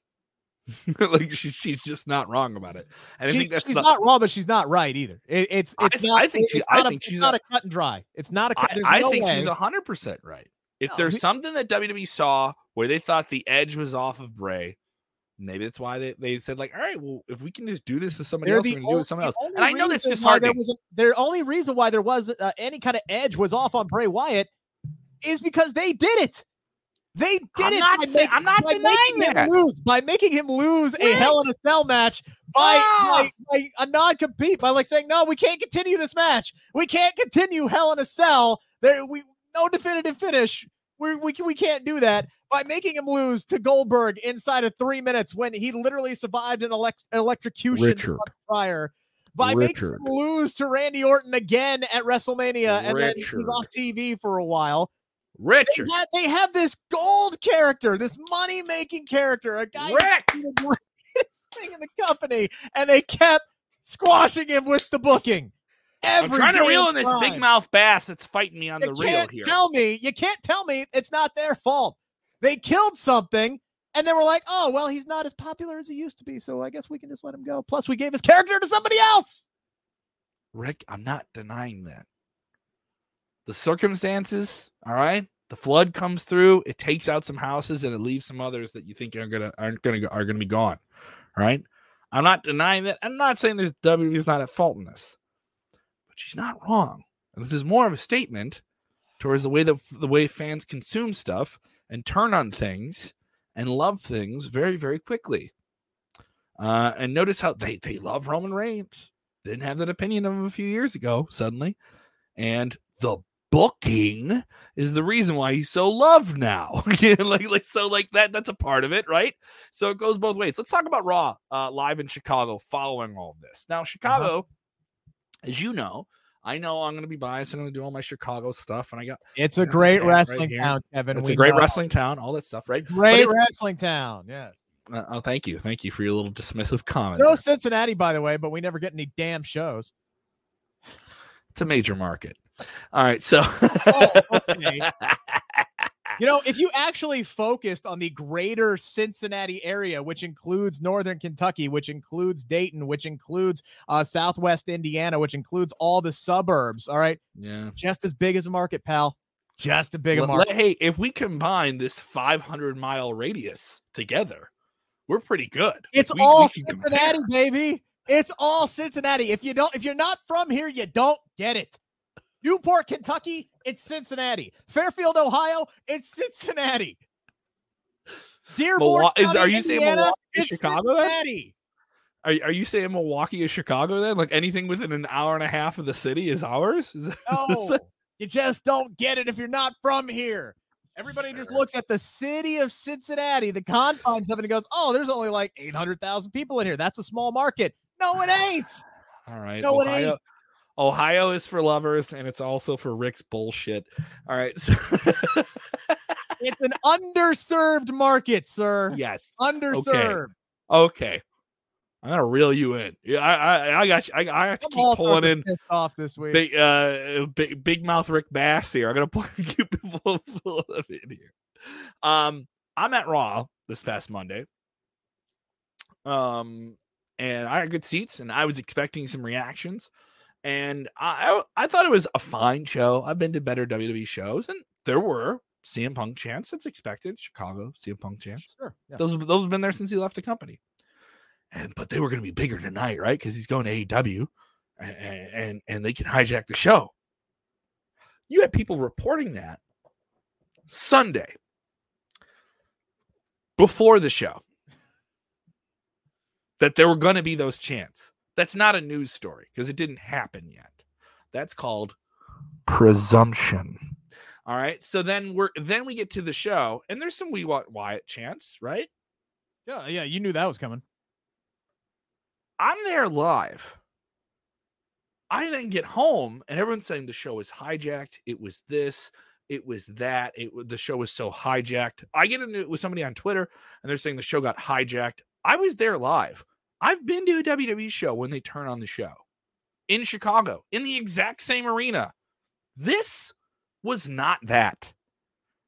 like she, she's just not wrong about it. And she's, I think that's she's not wrong, but she's not right either. It, it's it's I, not. I think she, I think a, she's not a cut and dry. It's not a. I, no I think way. she's hundred percent right. If no, there's he, something that WWE saw where they thought the edge was off of Bray, maybe that's why they, they said like, all right, well, if we can just do this with somebody else, we can do it with someone else. And I know this is hard. There was only reason why there was uh, any kind of edge was off on Bray Wyatt is because they did it. They did I'm it. Not by say, make, I'm not by denying making that. him lose by making him lose a Hell in a Cell match by, Ah! by, by a non-compete by like saying no, we can't continue this match. We can't continue Hell in a Cell. There, we no definitive finish. We're, we we can't do that by making him lose to Goldberg inside of three minutes when he literally survived an elect- electrocution Richard. prior. By making him lose to Randy Orton again at WrestleMania, and then he's Richard. off TV for a while. They have, they have this gold character, this money making character, a guy the greatest thing in the company, and they kept squashing him with the booking. I'm Every trying to reel in this time. big mouth bass that's fighting me on You the reel here. tell me, you can't tell me it's not their fault. They killed something, and they were like, "Oh, well, he's not as popular as he used to be, so I guess we can just let him go." Plus, we gave his character to somebody else. Rick, I'm not denying that. The circumstances, all right, The flood comes through, it takes out some houses and it leaves some others that you think are gonna aren't gonna are gonna be gone. Right? I'm not denying that. I'm not saying there's WWE's not at fault in this, but she's not wrong. And this is more of a statement towards the way that the way fans consume stuff and turn on things and love things very, very quickly. Uh, and notice how they, they love Roman Reigns. Didn't have that opinion of him a few years ago, suddenly. And the booking is the reason why he's so loved now. like, like so, like that, that's a part of it, right? So it goes both ways. Let's talk about Raw uh, live in Chicago following all of this. Now, Chicago, uh-huh. as you know, I know I'm going to be biased. I'm going to do all my Chicago stuff, and I got it's a great wrestling right town, Kevin. It's we a great know. wrestling town, all that stuff, right? Great wrestling town, yes. Uh, oh, thank you, thank you for your little dismissive comment. No Cincinnati, by the way, but we never get any damn shows. It's a major market. All right, so oh, okay. You know, if you actually focused on the greater Cincinnati area, which includes northern Kentucky, which includes Dayton, which includes uh, southwest Indiana, which includes all the suburbs, all right? Yeah. Just as big as a market, pal. Just a big a market. Hey, if we combine this 500 mile radius together, we're pretty good. It's we, all we Cincinnati, compare. baby. It's all Cincinnati. If you don't, if you're not from here, you don't get it. Newport, Kentucky, it's Cincinnati. Fairfield, Ohio, it's Cincinnati. Dearborn, is, are you Indiana, saying Milwaukee, it's Chicago? Cincinnati. Are, are you saying Milwaukee is Chicago then? Like anything within an hour and a half of the city is ours? Is that, no, you just don't get it if you're not from here. Everybody just looks at the city of Cincinnati, the confines of it, and goes, "Oh, there's only like 800,000 people in here. That's a small market." No, it ain't. All right. No, Ohio, it ain't. Ohio is for lovers and it's also for Rick's bullshit. All right. So it's an underserved market, sir. Yes. Underserved. Okay. okay. I'm gonna reel you in. Yeah, I, I, I got you. I, I have to I'm keep pulling in. Pissed off this week. Big, uh, big, big mouth Rick Bass here. I'm gonna pull keep people full of in here. Um, I'm at Raw this past Monday. Um, and I had good seats, and I was expecting some reactions and I I thought it was a fine show. I've been to better WWE shows, and there were CM Punk chants. That's expected. Chicago CM Punk chants. Sure, yeah. those those have been there since he left the company. And but they were going to be bigger tonight, right? Because he's going to AEW, and, and and they can hijack the show. You had people reporting that Sunday before the show that there were going to be those chants. That's not a news story because it didn't happen yet. That's called presumption. All right. So then we're then we get to the show, and there's some we want Wyatt chance, right? Yeah, yeah. You knew that was coming. I'm there live. I then get home, and everyone's saying the show is hijacked. It was this. It was that. It the show was so hijacked. I get into it with somebody on Twitter, and they're saying the show got hijacked. I was there live. I've been to a WWE show when they turn on the show in Chicago in the exact same arena. This was not that.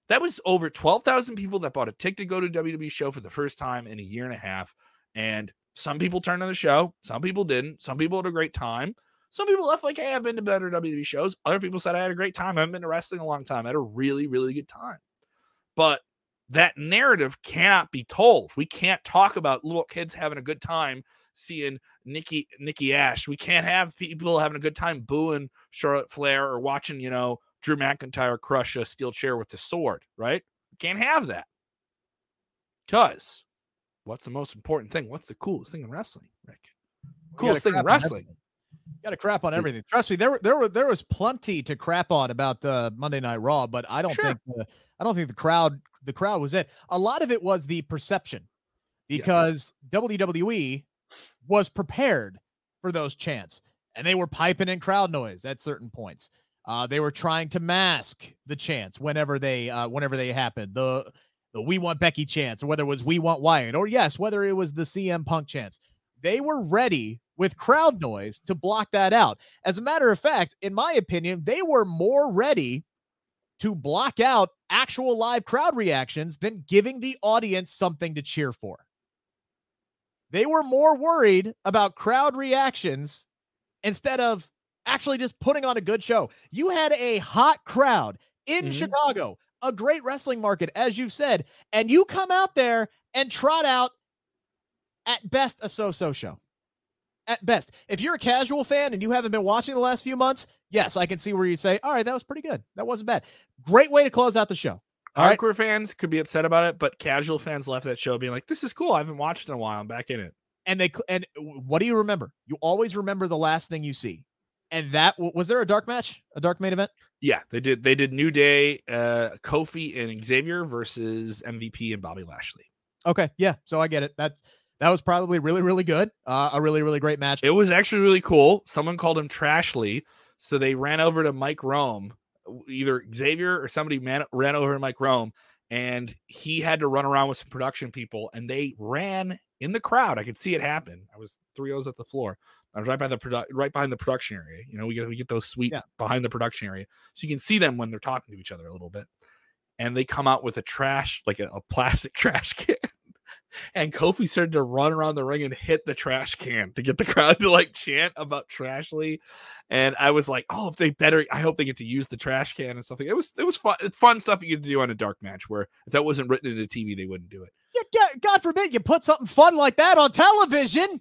That was over 12,000 people that bought a ticket to go to a WWE show for the first time in a year and a half. And some people turned on the show, some people didn't. Some people had a great time. Some people left like, hey, I've been to better WWE shows. Other people said I had a great time. I haven't been to wrestling a long time. I had a really, really good time. But that narrative cannot be told. We can't talk about little kids having a good time seeing Nikki Nikki Ash. We can't have people having a good time booing Charlotte Flair or watching, you know, Drew McIntyre crush a steel chair with the sword, right? We can't have that. Because what's the most important thing? What's the coolest thing in wrestling, Rick? Coolest thing in wrestling. Got to crap on everything. Trust me, there there were there was plenty to crap on about uh, Monday Night Raw, but I don't sure. think the, I don't think the crowd the crowd was it. A lot of it was the perception because yeah. WWE was prepared for those chants and they were piping in crowd noise at certain points. Uh, they were trying to mask the chants whenever they uh, whenever they happened. The the we want Becky chants, or whether it was we want Wyatt, or yes, whether it was the CM Punk chants. They were ready with crowd noise to block that out. As a matter of fact, in my opinion, they were more ready to block out actual live crowd reactions than giving the audience something to cheer for. They were more worried about crowd reactions instead of actually just putting on a good show. You had a hot crowd in mm-hmm. Chicago, a great wrestling market, as you've said, and you come out there and trot out at best a so-so show. At best, if you're a casual fan and you haven't been watching the last few months, yes, I can see where you'd say, "All right, that was pretty good. That wasn't bad." Great way to close out the show. All Hardcore right. fans could be upset about it, but casual fans left that show being like, "This is cool. I haven't watched in a while. I'm back in it." And they and what do you remember? You always remember the last thing you see. And that was there a dark match, a dark main event? Yeah, they did. They did New Day, uh, Kofi and Xavier versus MVP and Bobby Lashley. Okay, yeah. So I get it. That's that was probably really, really good. Uh, a really, really great match. It was actually really cool. Someone called him Trashly, so they ran over to Mike Rome. Either Xavier or somebody man, ran over to Mike Rome, and he had to run around with some production people, and they ran in the crowd. I could see it happen. I was three O's at the floor. I was right by the produ- right behind the production area. You know, we get we get those sweet Yeah. behind the production area, so you can see them when they're talking to each other a little bit. And they come out with a trash, like a, a plastic trash can. And Kofi started to run around the ring and hit the trash can to get the crowd to like chant about Trashly. And I was like, oh, if they better, I hope they get to use the trash can and stuff. It was, it was fun. It's fun stuff you to do on a dark match where if that wasn't written into TV, they wouldn't do it. Yeah, God, God forbid you put something fun like that on television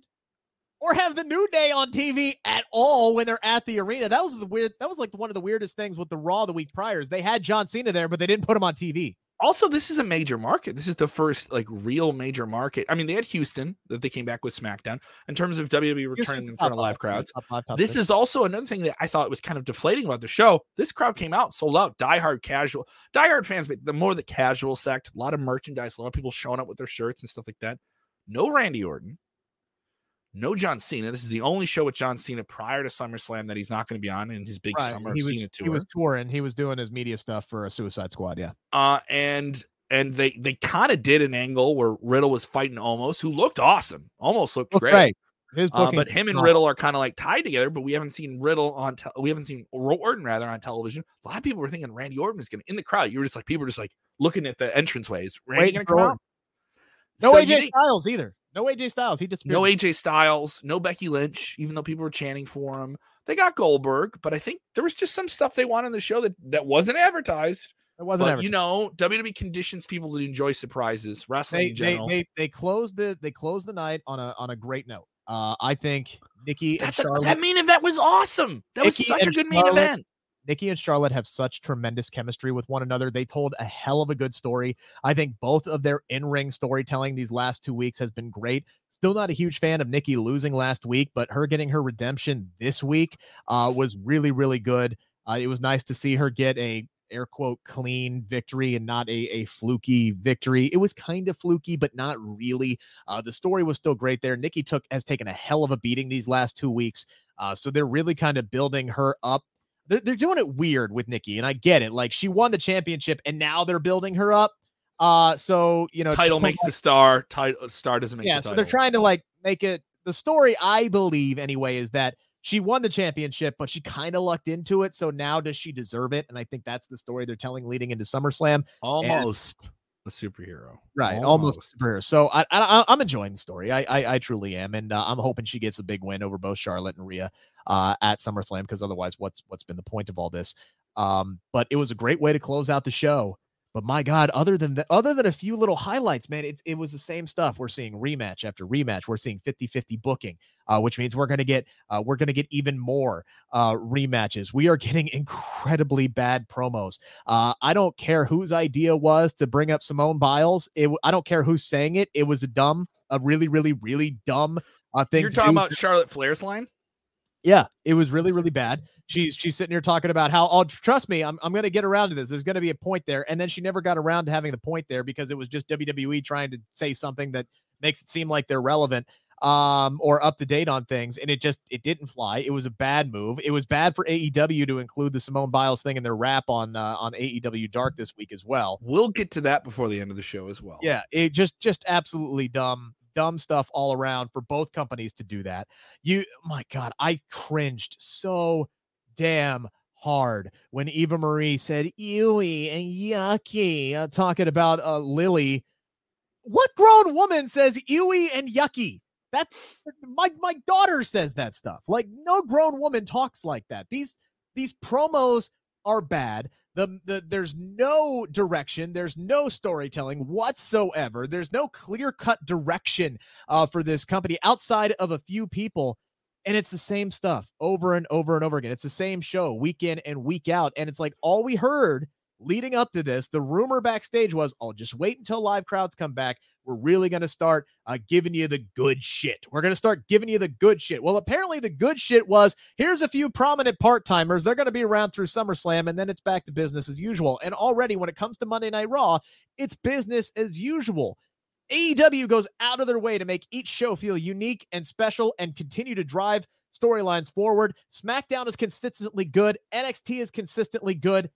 or have the new day on TV at all when they're at the arena. That was the weird that was like one of the weirdest things with the Raw the week prior is they had John Cena there, but they didn't put him on TV. Also, this is a major market. This is the first like real major market. I mean, they had Houston that they came back with SmackDown in terms of WWE returning in front of live crowds. This is also another thing that I thought was kind of deflating about the show. This crowd came out sold out, diehard casual, diehard fans, but the more the casual sect, a lot of merchandise, a lot of people showing up with their shirts and stuff like that. No Randy Orton, no John Cena. This is the only show with John Cena prior to SummerSlam that he's not going to be on in his big Right, summer he was, Cena tour. He was touring. He was doing his media stuff for a Suicide Squad. Yeah. uh, and and they they kind of did an angle where Riddle was fighting Omos, who looked awesome, almost looked great. Great. His Uh, but him and Riddle are kind of like tied together, but we haven't seen Riddle on. Te- we haven't seen Orton rather on television. A lot of people were thinking Randy Orton is going to in the crowd. You were just like people were just like looking at the entranceways. Randy going to come out? No So AJ Styles either. No AJ Styles. He disappeared. no AJ Styles, no Becky Lynch, even though people were chanting for him. They got Goldberg, but I think there was just some stuff they wanted in the show that that wasn't advertised. It wasn't But you know, WWE conditions people to enjoy surprises. Wrestling they, in they general. they they closed the they closed the night on a on a great note. Uh, I think Nikki and That's a, Charlotte. that main event was awesome. That was such a and good main event. Nikki and Charlotte have such tremendous chemistry with one another. They told a hell of a good story. I think both of their in ring storytelling these last two weeks has been great. Still not a huge fan of Nikki losing last week, but her getting her redemption this week uh, was really, really good. Uh, it was nice to see her get a air quote clean victory and not a, a fluky victory. It was kind of fluky, but not really. Uh, the story was still great there. Nikki took has taken a hell of a beating these last two weeks. Uh, so they're really kind of building her up they're, they're doing it weird with Nikki, and I get it. Like she won the championship, and now they're building her up. Uh, so you know, Title makes much- the star. Title star doesn't make yeah. the So they're trying to like make it. The story, I believe, anyway, is that she won the championship, but she kind of lucked into it. So now, does she deserve it? And I think that's the story they're telling leading into SummerSlam. almost a superhero. Right, almost, a superhero. So I, I, I'm enjoying the story. I, I, I truly am, and uh, I'm hoping she gets a big win over both Charlotte and Rhea uh, at SummerSlam. Because otherwise, what's what's been the point of all this? Um, but it was a great way to close out the show. But my God, other than that, other than a few little highlights, man, it, it was the same stuff. We're seeing rematch after rematch. We're seeing 50-50 booking, uh, which means we're gonna get uh, we're gonna get even more uh, rematches. We are getting incredibly bad promos. Uh, I don't care whose idea was to bring up Simone Biles. It, I don't care who's saying it. It was a dumb, a really, really, really dumb uh, thing. You're talking do. about Charlotte Flair's line. Yeah, it was really, really bad. She's she's sitting here talking about how, oh, trust me, I'm I'm gonna get around to this. There's gonna be a point there, and then she never got around to having the point there because it was just WWE trying to say something that makes it seem like they're relevant um or up to date on things and it just it didn't fly it was a bad move it was bad for AEW to include the Simone Biles thing in their wrap on uh, on AEW Dark this week as well We'll get to that before the end of the show as well. yeah, it just just absolutely dumb, dumb stuff all around for both companies to do that. You, my God, I cringed so damn hard when Eva Marie said "ewy" and "yucky," uh, talking about uh, Lilly. What grown woman says "ewy" and "yucky"? That my my daughter says that stuff. Like no grown woman talks like that. These these promos are bad. The, the there's no direction, there's no storytelling whatsoever. There's no clear-cut direction uh, for this company outside of a few people and it's the same stuff over and over and over again. It's the same show week in and week out and it's like all we heard leading up to this, the rumor backstage was, I'll just wait until live crowds come back. We're really going to start uh, giving you the good shit. We're going to start giving you the good shit." Well, apparently the good shit was here's a few prominent part timers. They're going to be around through SummerSlam, and then it's back to business as usual. And already, when it comes to Monday Night Raw, it's business as usual. AEW goes out of their way to make each show feel unique and special and continue to drive storylines forward. SmackDown is consistently good. NXT is consistently good.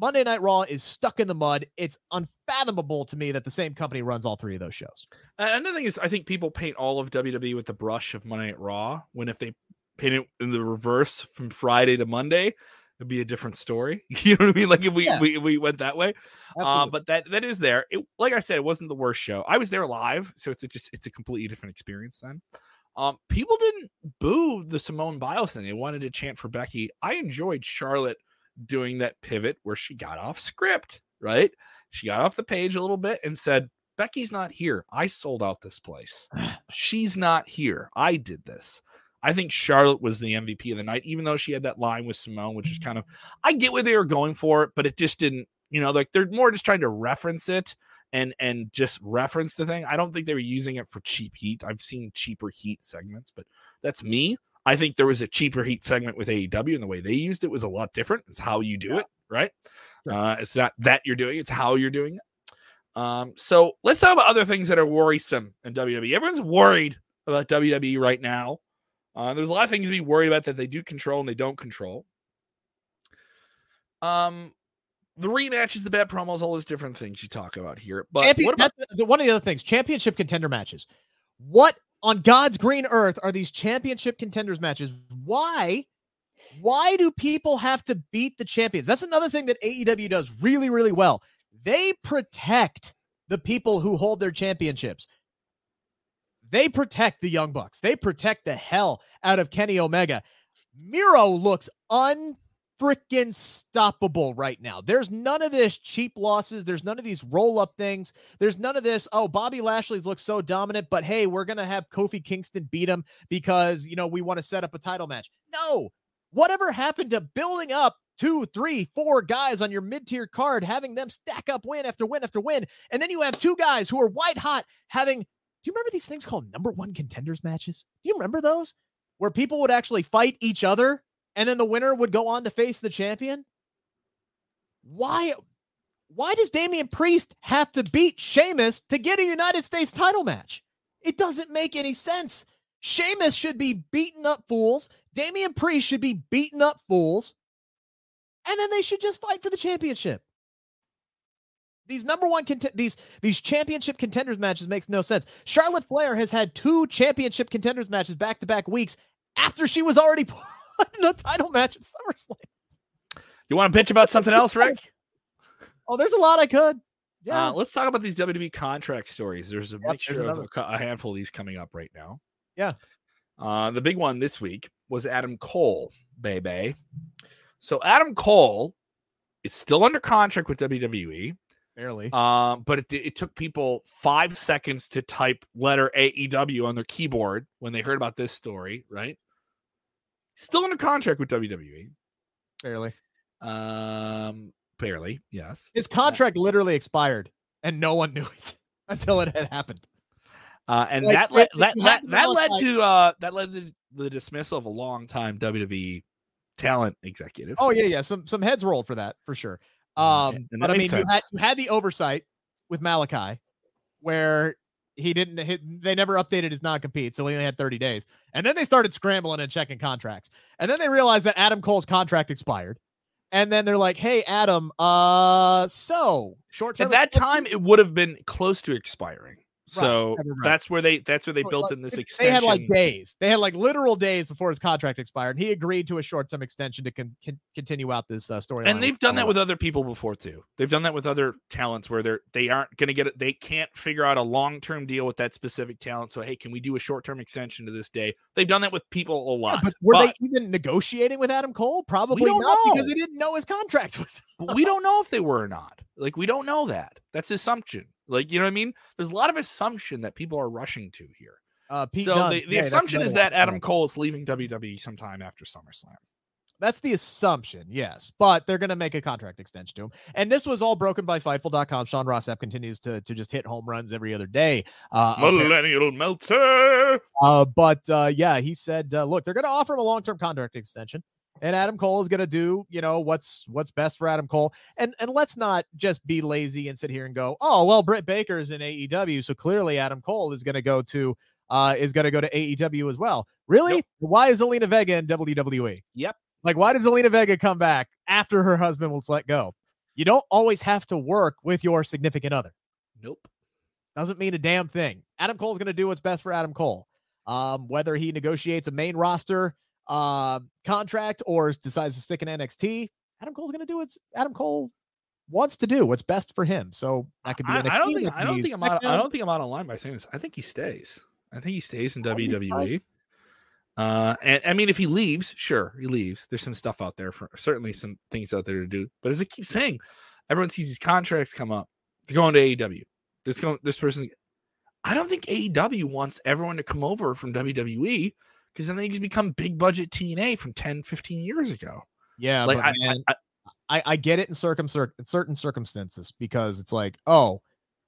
Monday Night Raw is stuck in the mud. It's unfathomable to me that the same company runs all three of those shows. Another thing is, I think people paint all of WWE with the brush of Monday Night Raw, when if they paint it in the reverse from Friday to Monday, it'd be a different story. You know what I mean? Like if we yeah. we, we went that way. Uh, but that that is there. It, like I said, it wasn't the worst show. I was there live, so it's a, just it's a completely different experience then. Um, people didn't boo the Simone Biles thing. They wanted to chant for Becky. I enjoyed Charlotte doing that pivot where she got off script, right? She got off the page a little bit and said, Becky's not here. I sold out this place. She's not here. I did this. I think Charlotte was the MVP of the night, even though she had that line with Simone, which is mm-hmm. kind of, I get what they were going for, but it just didn't, you know, like they're more just trying to reference it and and just reference the thing. I don't think they were using it for cheap heat. I've seen cheaper heat segments, but that's me. I think there was a cheaper heat segment with AEW, and the way they used it was a lot different. It's how you do yeah. it, right? Uh, it's not that you're doing; it's how you're doing it. Um, so let's talk about other things that are worrisome in WWE. Everyone's worried about WWE right now. Uh, there's a lot of things to be worried about that they do control and they don't control. Um, the rematches, the bad promos, all those different things you talk about here. But Champion, about- the, one of the other things, championship contender matches. What on God's green earth are these championship contenders matches? Why? Why do people have to beat the champions? That's another thing that AEW does really, really well. They protect the people who hold their championships. They protect the Young Bucks. They protect the hell out of Kenny Omega. Miro looks un freaking stoppable right now. There's none of this cheap losses. There's none of these roll up things. There's none of this. Oh, Bobby Lashley's looks so dominant, but hey, we're going to have Kofi Kingston beat him because, you know, we want to set up a title match. No. Whatever happened to building up two, three, four guys on your mid tier card, having them stack up win after win after win. And then you have two guys who are white hot having. Do you remember these things called number one contenders matches? Do you remember those? Where people would actually fight each other and then the winner would go on to face the champion? Why why does Damian Priest have to beat Sheamus to get a United States title match? It doesn't make any sense. Sheamus should be beating up fools. Damian Priest should be beating up fools. And then they should just fight for the championship. These number one cont- these these championship contenders matches makes no sense. Charlotte Flair has had two championship contenders matches back to back weeks after she was already no title match at SummerSlam. You want to bitch about something else, Rick? Oh, there's a lot I could. Uh, yeah. Uh, let's talk about these WWE contract stories. There's a yep, mixture of a, a, handful of these coming up right now. Yeah. Uh, the big one this week was Adam Cole, baby. So Adam Cole is still under contract with WWE. Barely. Um, but it, it took people five seconds to type letter AEW on their keyboard when they heard about this story, right? Still under contract with WWE. Barely. Um, barely. Yes. His contract literally expired, and no one knew it until it had happened. Uh, and like, that led, that that, that led to uh that led to the dismissal of a long time WWE talent executive. Oh yeah, yeah. Some some heads rolled for that for sure. Um, but I mean, you had, you had the oversight with Malakai, where he didn't hit they never updated his non-compete so he only had 30 days. And then they started scrambling and checking contracts. And then they realized that adam cole's contract expired. And then they're like hey adam uh so short term at that time it would have been close to expiring So right, that's where they that's where they built like, in this extension. They had like days. They had like literal days before his contract expired. And he agreed to a short term extension to con- con- continue out this uh, storyline. and they've done that with other people before too. They've done that with other talents where they're they aren't going to get it. They can't figure out a long term deal with that specific talent. So hey, can we do a short term extension to this day? They've done that with people a Yeah, lot. but were but they even negotiating with Adam Cole? Probably not because they didn't know his contract was. we don't know if they were or not. Like we don't know that. That's assumption. Like you know what I mean? There's a lot of assumption that people are rushing to here. Uh, so the, the that's assumption is that. Adam Cole is leaving WWE sometime after SummerSlam. That's the assumption, yes. But they're going to make a contract extension to him. And this was all broken by Fightful.com. Sean Ross Sapp continues to, to just hit home runs every other day. Uh. Millennial Melter. Uh, but uh, yeah, he said, uh, look, they're going to offer him a long term contract extension, and Adam Cole is going to do, you know, what's what's best for Adam Cole. And and let's not just be lazy and sit here and go, oh well, Britt Baker is in AEW, so clearly Adam Cole is going to go to uh is going to go to AEW as well. Really? Nope. Why is Zelina Vega in WWE? Yep. Like, why does Zelina Vega come back after her husband was let go? You don't always have to work with your significant other Nope. doesn't mean a damn thing. Adam Cole's going to do what's best for Adam Cole. Um, whether he negotiates a main roster uh, contract or decides to stick in NXT, Adam Cole's going to do what's Adam Cole wants to do. What's best for him. So that could be. I, NXT, I don't think I don't think I'm out. I don't think I'm out of line by saying this. I think he stays. I think he stays in I'd be surprised. WWE. Uh, and I mean, if he leaves, sure, he leaves. There's some stuff out there for certainly some things out there to do. But as I keep saying, everyone sees these contracts come up. They're going to AEW. This going this person. I don't think AEW wants everyone to come over from WWE because then they just become big budget TNA from 10, 15 years ago. Yeah, Like but I, man, I, I, I get it in circum in certain circumstances because it's like, oh,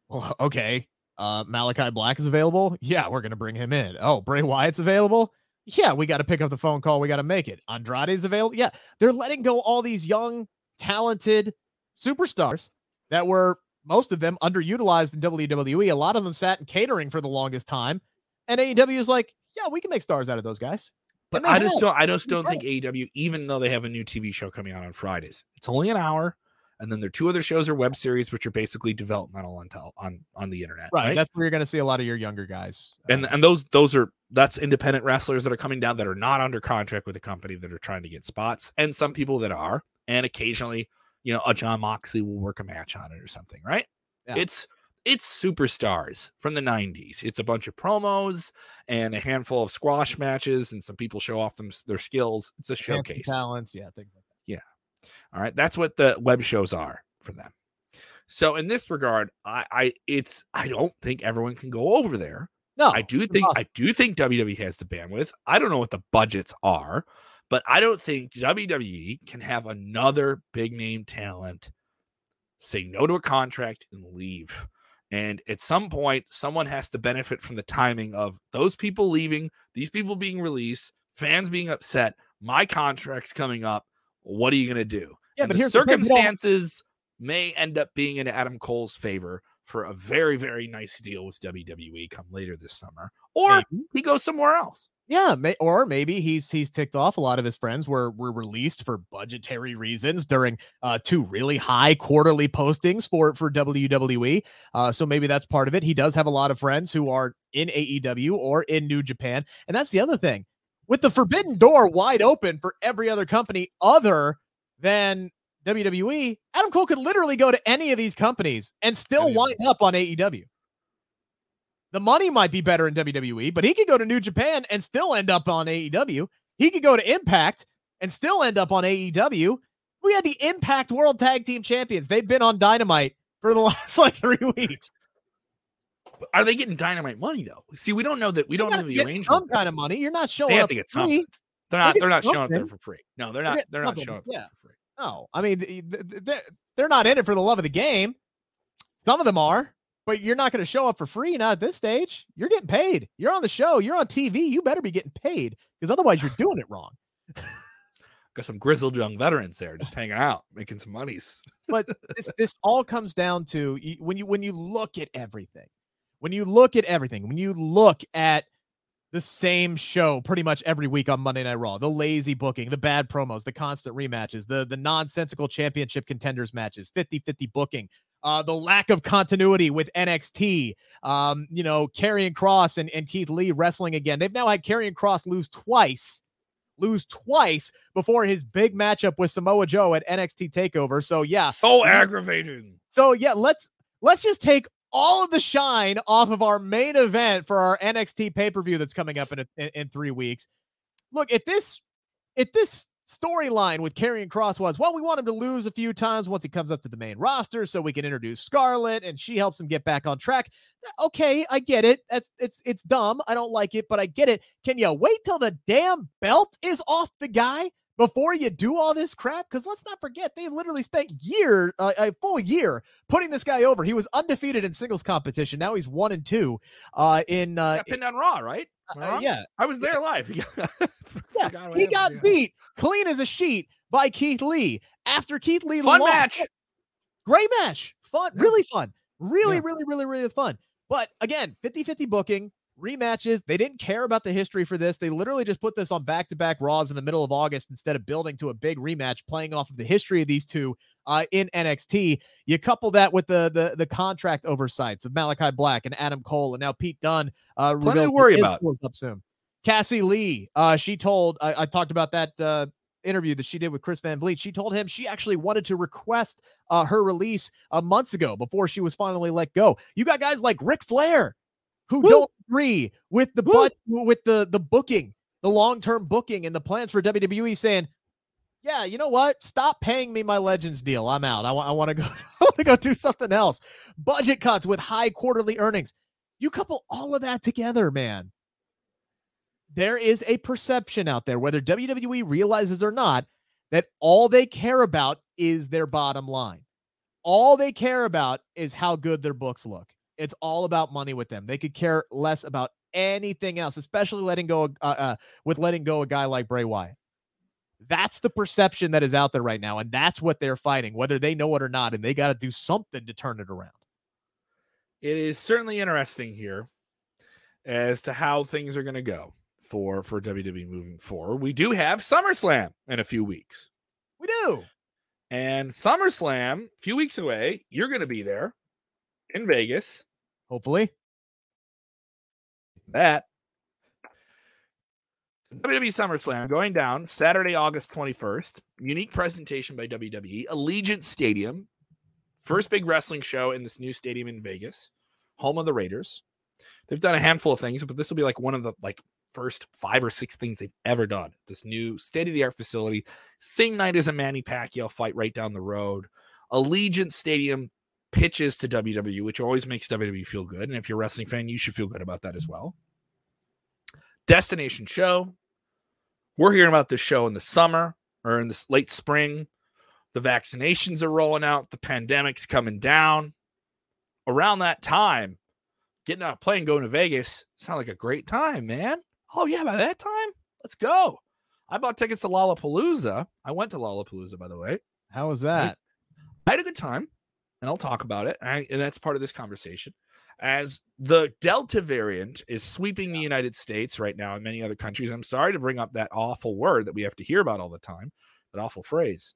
well, okay, uh, Malakai Black is available. Yeah, we're gonna bring him in. Oh, Bray Wyatt's available. Yeah, we got to pick up the phone call. We got to make it. Andrade's available. Yeah, they're letting go all these young, talented superstars that were most of them underutilized in WWE. A lot of them sat in catering for the longest time, and AEW is like, yeah, we can make stars out of those guys. But I just don't. I just don't think AEW, even though they have a new TV show coming out on Fridays, it's only an hour, and then their two other shows are web series, which are basically developmental on tel- on on the internet. Right, Right. that's where you're going to see a lot of your younger guys. and uh, and those those are that's independent wrestlers that are coming down that are not under contract with a company that are trying to get spots, and some people that are, and occasionally, you know, a Jon Moxley will work a match on it or something. Right. Yeah. It's it's superstars from the 90s. It's a bunch of promos and a handful of squash matches, and some people show off them their skills. It's a showcase. talents, yeah, things like that. Yeah. All right, that's what the web shows are for them. So in this regard, I, I it's I don't think everyone can go over there. No, I do think impossible. I do think WWE has the bandwidth. I don't know what the budgets are, but I don't think WWE can have another big name talent say no to a contract and leave. And at some point, someone has to benefit from the timing of those people leaving, these people being released, fans being upset. My contract's coming up. What are you going to do? Yeah, And but here's circumstances may end up being in Adam Cole's favor for a very, very nice deal with WWE come later this summer, or he goes somewhere else. Yeah, may, or maybe he's he's ticked off a lot of his friends were were released for budgetary reasons during uh two really high quarterly postings for for WWE. Uh so maybe that's part of it. He does have a lot of friends who are in AEW or in New Japan. And that's the other thing. With the forbidden door wide open for every other company other than WWE, Adam Cole could literally go to any of these companies and still wind up on AEW. The money might be better in WWE, but he could go to New Japan and still end up on AEW. He could go to Impact and still end up on AEW. We had the Impact World Tag Team Champions. They've been on Dynamite for the last like three weeks. Are they getting dynamite money though? See, we don't know that. We You don't know the arrangement. some kind of money. You're not showing they have up to get free. something. They're not. get They're not showing up there for free. No, they're not. They're not showing up yeah. there for free. No, I mean th- th- th- they're, they're not in it for the love of the game. Some of them are, but you're not going to show up for free. Not at this stage. You're getting paid. You're on the show. You're on TV. You better be getting paid because otherwise you're doing it wrong. Got some grizzled young veterans there, just hanging out, making some monies. but this this all comes down to when you when you look at everything when you look at everything when you look at the same show pretty much every week on Monday Night Raw the lazy booking the bad promos the constant rematches the the nonsensical championship contenders matches 50-50 booking uh, the lack of continuity with NXT, um, you know, Karrion Kross and, and Keith Lee wrestling again. They've now had Karrion Kross lose twice, lose twice before his big matchup with Samoa Joe at NXT Takeover. So yeah, so aggravating. So yeah, let's let's just take all of the shine off of our main event for our NXT pay per view that's coming up in, a, in in three weeks. Look, at this if this storyline with Karrion Kross was, well, we want him to lose a few times once he comes up to the main roster so we can introduce Scarlett and she helps him get back on track. Okay, I get it. That's it's it's dumb. I don't like it, but I get it. Can you wait till the damn belt is off the guy before you do all this crap? Because let's not forget, they literally spent year uh, a full year putting this guy over. He was undefeated in singles competition. Now he's one and two uh, in uh, got pinned on Raw, right? Uh, yeah, I was there live. yeah, he got beat clean as a sheet by Keith Lee after Keith Lee fun lost. match, great match, fun, really fun, really, yeah. really, really, really fun. But again, 50-50 booking, rematches. They didn't care about the history for this. They literally just put this on back-to-back Raws in the middle of August instead of building to a big rematch, playing off of the history of these two uh, in NXT. You couple that with the the the contract oversights of Malakai Black and Adam Cole, and now Pete Dunne. Uh, Plenty to worry about. Up soon. Cassie Lee, uh, she told I, I talked about that uh, interview that she did with Chris Van Vliet. She told him she actually wanted to request uh, her release uh, months ago before she was finally let go. You got guys like Ric Flair who Woo. don't agree with the but with the the booking, the long term booking, and the plans for WWE, saying, "Yeah, you know what? Stop paying me my Legends deal. I'm out. I want I want to go. I want to go do something else. Budget cuts with high quarterly earnings. You couple all of that together, man there is a perception out there, whether WWE realizes or not, that all they care about is their bottom line. All they care about is how good their books look. It's all about money with them. They could care less about anything else, especially letting go uh, uh, with letting go a guy like Bray Wyatt. That's the perception that is out there right now, and that's what they're fighting, whether they know it or not. And they got to do something to turn it around. It is certainly interesting here as to how things are going to go for for WWE moving forward. We do have SummerSlam in a few weeks. We do. And SummerSlam, a few weeks away, you're going to be there in Vegas. Hopefully. That WWE SummerSlam going down Saturday, August 21st. Unique presentation by WWE, Allegiant Stadium. First big wrestling show in this new stadium in Vegas, home of the Raiders. They've done a handful of things, but this will be like one of the like first five or six things they've ever done. This new state of the art facility. Same night as a Manny Pacquiao fight right down the road. Allegiant Stadium pitches to WWE, which always makes WWE feel good. And if you're a wrestling fan, you should feel good about that as well. Destination show. We're hearing about this show in the summer or in the late spring. The vaccinations are rolling out, the pandemic's coming down. Around that time, getting on a plane going to Vegas sound like a great time, man. Oh, yeah, by that time, let's go. I bought tickets to Lollapalooza. I went to Lollapalooza, by the way. How was that? I, I had a good time, and I'll talk about it. I, and that's part of this conversation. As the Delta variant is sweeping the United States right now and many other countries, I'm sorry to bring up that awful word that we have to hear about all the time, that awful phrase.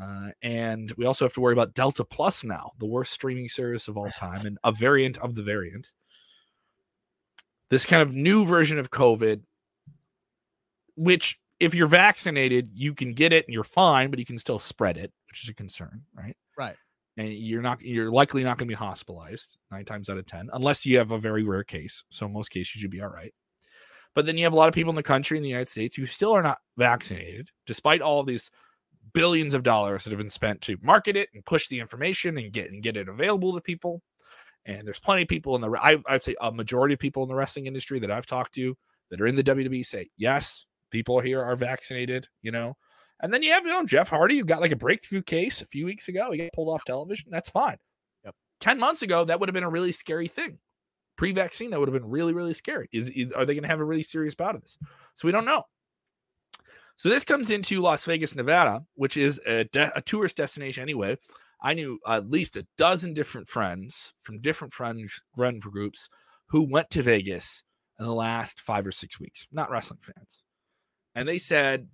Uh, and we also have to worry about Delta Plus now, the worst streaming service of all time, and a variant of the variant this kind of new version of COVID, which if you're vaccinated, you can get it and you're fine, but you can still spread it, which is a concern, right? Right. And you're not you're likely not going to be hospitalized nine times out of ten, unless you have a very rare case. So in most cases you'd be all right. But then you have a lot of people in the country in the United States who still are not vaccinated, despite all these billions of dollars that have been spent to market it and push the information and get and get it available to people. And there's plenty of people in the I, I'd say a majority of people in the wrestling industry that I've talked to that are in the WWE say yes, people here are vaccinated. You know, and then you have you know Jeff Hardy, who got like a breakthrough case a few weeks ago. He got pulled off television. That's fine. Yep. Ten months ago, that would have been a really scary thing. Pre-vaccine, that would have been really really scary. Is, is are they going to have a really serious bout of this? So we don't know. So this comes into Las Vegas, Nevada, which is a, de- a tourist destination anyway. I knew at least a dozen different friends from different friends run for groups who went to Vegas in the last five or six weeks, not wrestling fans. And they said,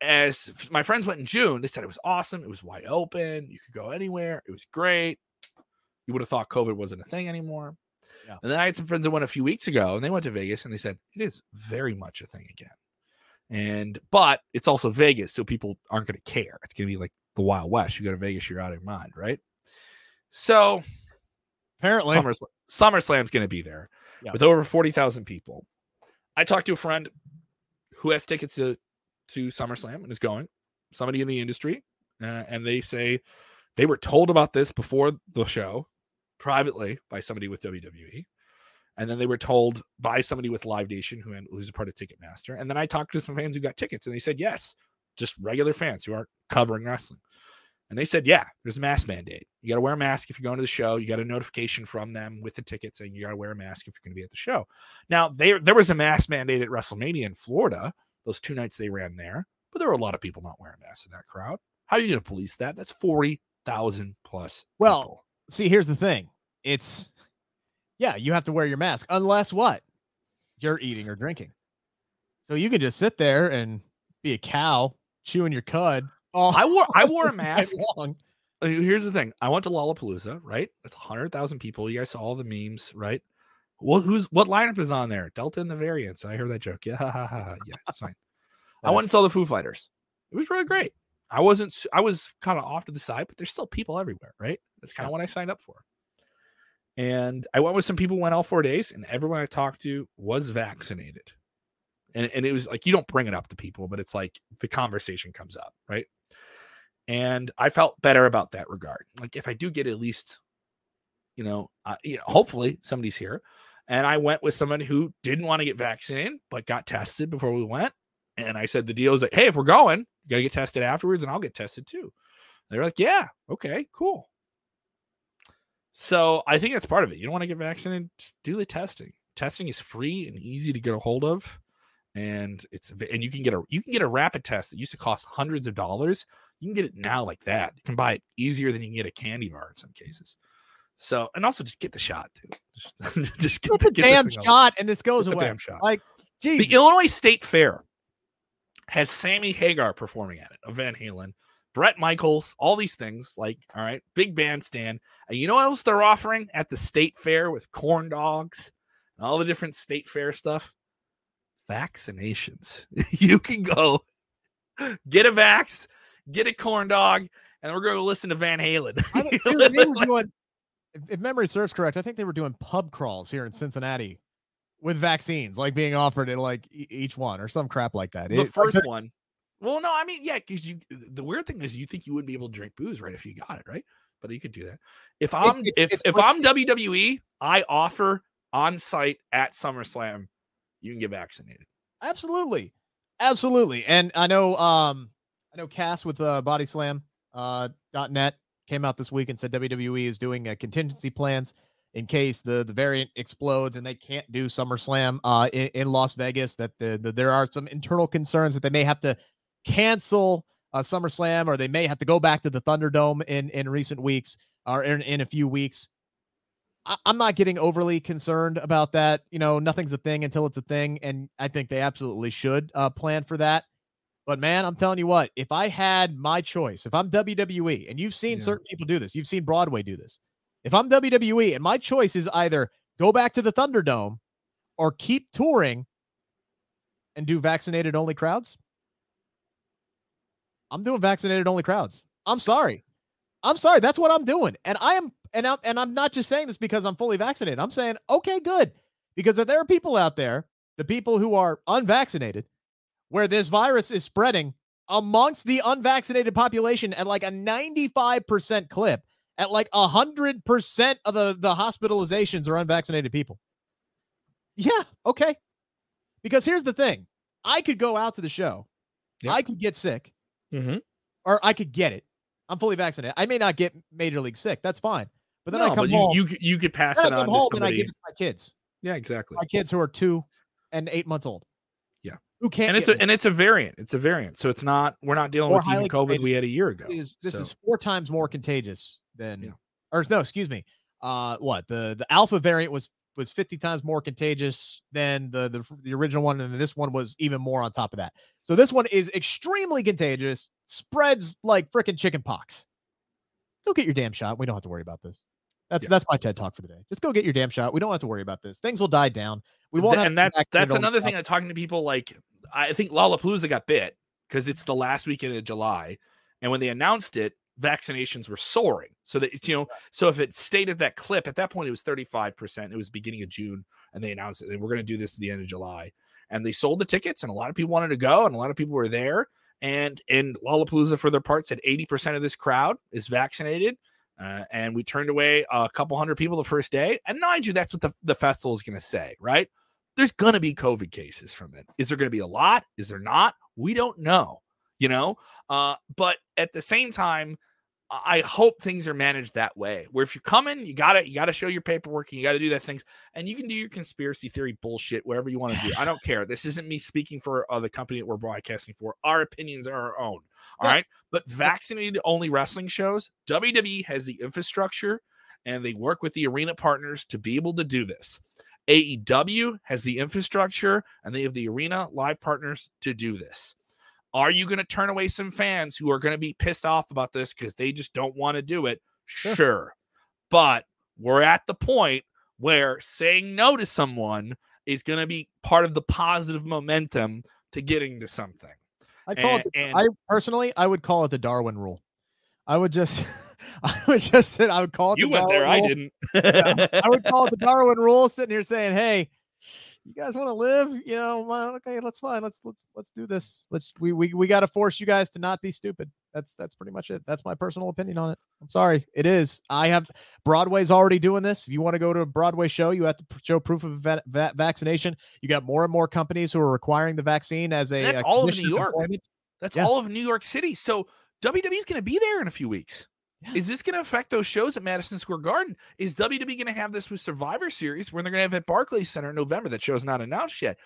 as my friends went in June, they said it was awesome. It was wide open. You could go anywhere. It was great. You would have thought COVID wasn't a thing anymore. Yeah. And then I had some friends that went a few weeks ago and they went to Vegas and they said it is very much a thing again. And but it's also Vegas, so people aren't going to care. It's going to be like the Wild West. You go to Vegas, you're out of your mind, right? So Apparently, SummerSlam, SummerSlam's going to be there Yeah. with over 40,000 people. I talked to a friend who has tickets to, to SummerSlam and is going, somebody in the industry, uh, and they say they were told about this before the show privately by somebody with WWE. And then they were told by somebody with Live Nation who who's a part of Ticketmaster. And then I talked to some fans who got tickets and they said, yes, just regular fans who aren't covering wrestling. And they said, yeah, there's a mask mandate. You got to wear a mask if you're going to the show. You got a notification from them with the ticket saying you got to wear a mask if you're going to be at the show. Now, there there was a mask mandate at WrestleMania in Florida, those two nights they ran there, but there were a lot of people not wearing masks in that crowd. How are you going to police that? That's 40,000 plus. Well, people. see, here's the thing. It's yeah, you have to wear your mask unless what? You're eating or drinking. So you can just sit there and be a cow chewing your cud. Oh, I wore I wore a mask. long. Uh, Here's the thing. I went to Lollapalooza, right? That's 100,000 people. You guys saw all the memes, right? Well, who's what lineup is on there? Delta and the Variants. I heard that joke. Yeah, ha, ha, ha, yeah, it's fine. I went and saw the Foo Fighters. It was really great. I wasn't. I was kind of off to the side, but there's still people everywhere, right? That's kind of what I signed up for. And I went with some people went all four days, and everyone I talked to was vaccinated. And and it was like you don't bring it up to people, but it's like the conversation comes up, right? And I felt better about that regard. Like if I do get at least, you know, uh, you know, hopefully somebody's here. And I went with someone who didn't want to get vaccinated, but got tested before we went. And I said the deal is like, hey, if we're going, you gotta get tested afterwards, and I'll get tested too. They're like, yeah, okay, cool. So I think that's part of it. You don't want to get vaccinated, just do the testing. Testing is free and easy to get a hold of, and it's and you can get a you can get a rapid test that used to cost hundreds of dollars. You can get it now like that. You can buy it easier than you can get a candy bar in some cases. So and also just get the shot dude. Just, just get, Get the, get damn over. shot and this goes Get away. Like, Jesus. The Illinois State Fair has Sammy Hagar performing at it, of Van Halen, Bret Michaels, all these things. Like, all right, big bandstand. And you know what else they're offering at the state fair with corn dogs and all the different state fair stuff? Vaccinations. you can go get a vax, get a corn dog, and we're going to listen to Van Halen. I think they, they were doing, if, if memory serves correct, I think they were doing pub crawls here in Cincinnati with vaccines, like being offered at like e- each one or some crap like that. the It- like, first one. Well, no, I mean, yeah, because you. The weird thing is, you think you wouldn't be able to drink booze, right? If you got it, right? But you could do that. If I'm it's- if it's if I'm WWE, I offer on site at SummerSlam, you can get vaccinated. Absolutely. Absolutely. And I know um I know Cass with uh Body Slam uh dot net came out this week and said WWE is doing uh, contingency plans in case the the variant explodes and they can't do SummerSlam uh in, in Las Vegas that the, the there are some internal concerns that they may have to cancel uh SummerSlam or they may have to go back to the Thunderdome in in recent weeks or in, in a few weeks. I- I'm not getting overly concerned about that. You know, nothing's a thing until it's a thing, and I think they absolutely should uh, plan for that. But man, I'm telling you what, if I had my choice, if I'm WWE, and you've seen Yeah. certain people do this, you've seen Broadway do this. If I'm WWE, and my choice is either go back to the Thunderdome or keep touring and do vaccinated only crowds, I'm doing vaccinated only crowds. I'm sorry. I'm sorry. That's what I'm doing. And I am and I'm and I'm not just saying this because I'm fully vaccinated. I'm saying, okay, good. Because if there are people out there, the people who are unvaccinated, where this virus is spreading amongst the unvaccinated population at like a 95% clip, at like a hundred percent of the, the hospitalizations are unvaccinated people. Yeah, okay. Because here's the thing. I could go out to the show. Yeah. I could get sick Mm-hmm. or I could get it. I'm fully vaccinated. I may not get major league sick. That's fine. But then I come you, home. you you could pass it on come to home and I give it to my kids. Yeah, exactly. My kids who are two and eight months old. Who can't And it's a and it's a variant. It's a variant. So it's not. We're not dealing More with even COVID we had a year ago. this is this So- is four times more contagious than Yeah. or no, excuse me. Uh what? The the alpha variant was was 50 times more contagious than the the, the original one and this one was even more on top of that. So this one is extremely contagious, spreads like freaking chicken pox. Go get your damn shot. We don't have to worry about this. That's Yeah. that's my TED talk for the day. Just go get your damn shot. We don't have to worry about this. Things will die down. We won't and that's that's another thing. I'm talking to people like I think Lollapalooza got bit because it's the last weekend of July, and when they announced it, vaccinations were soaring. So that it's, you know, so if it stayed at that clip, at that point it was 35 percent. It was beginning of June, and they announced it. we're going to do this at the end of July, and they sold the tickets, and a lot of people wanted to go, and a lot of people were there. And and Lollapalooza, for their part, said 80 percent of this crowd is vaccinated. Uh, and we turned away a couple hundred people the first day. And mind you, that's what the, the festival is going to say, right? There's going to be COVID cases from it. Is there going to be a lot? Is there not? We don't know, you know? Uh, but at the same time, I hope things are managed that way. Where if you're coming, you got to you got to show your paperwork and you got to do that things, and you can do your conspiracy theory bullshit wherever you want to do. I don't care. This isn't me speaking for uh, the company that we're broadcasting for. Our opinions are our own. All Yeah. right, but vaccinated only wrestling shows, WWE has the infrastructure and they work with the arena partners to be able to do this. AEW has the infrastructure and they have the arena live partners to do this. Are you going to turn away some fans who are going to be pissed off about this because they just don't want to do it? Sure. But we're at the point where saying no to someone is going to be part of the positive momentum to getting to something. I call it. The, and- I personally, I would call it the Darwin rule. I would just, I would just say, I would call it. You the went there, Darwin I didn't. Yeah, I would call it the Darwin rule. Sitting here saying, "Hey, you guys want to live? You know, okay, let's fine. Let's let's let's do this. Let's we we we got to force you guys to not be stupid. That's that's pretty much it. That's my personal opinion on it. I'm sorry, it is. I have Broadway's already doing this. If you want to go to a Broadway show, you have to show proof of va- va- vaccination. You got more and more companies who are requiring the vaccine as a, That's a all of New York. employment. That's Yeah. all of New York City. So WWE's going to be there in a few weeks. Yeah. Is this going to affect those shows at Madison Square Garden? Is WWE going to have this with Survivor Series when they're going to have it at Barclays Center in November? That show's not announced yet.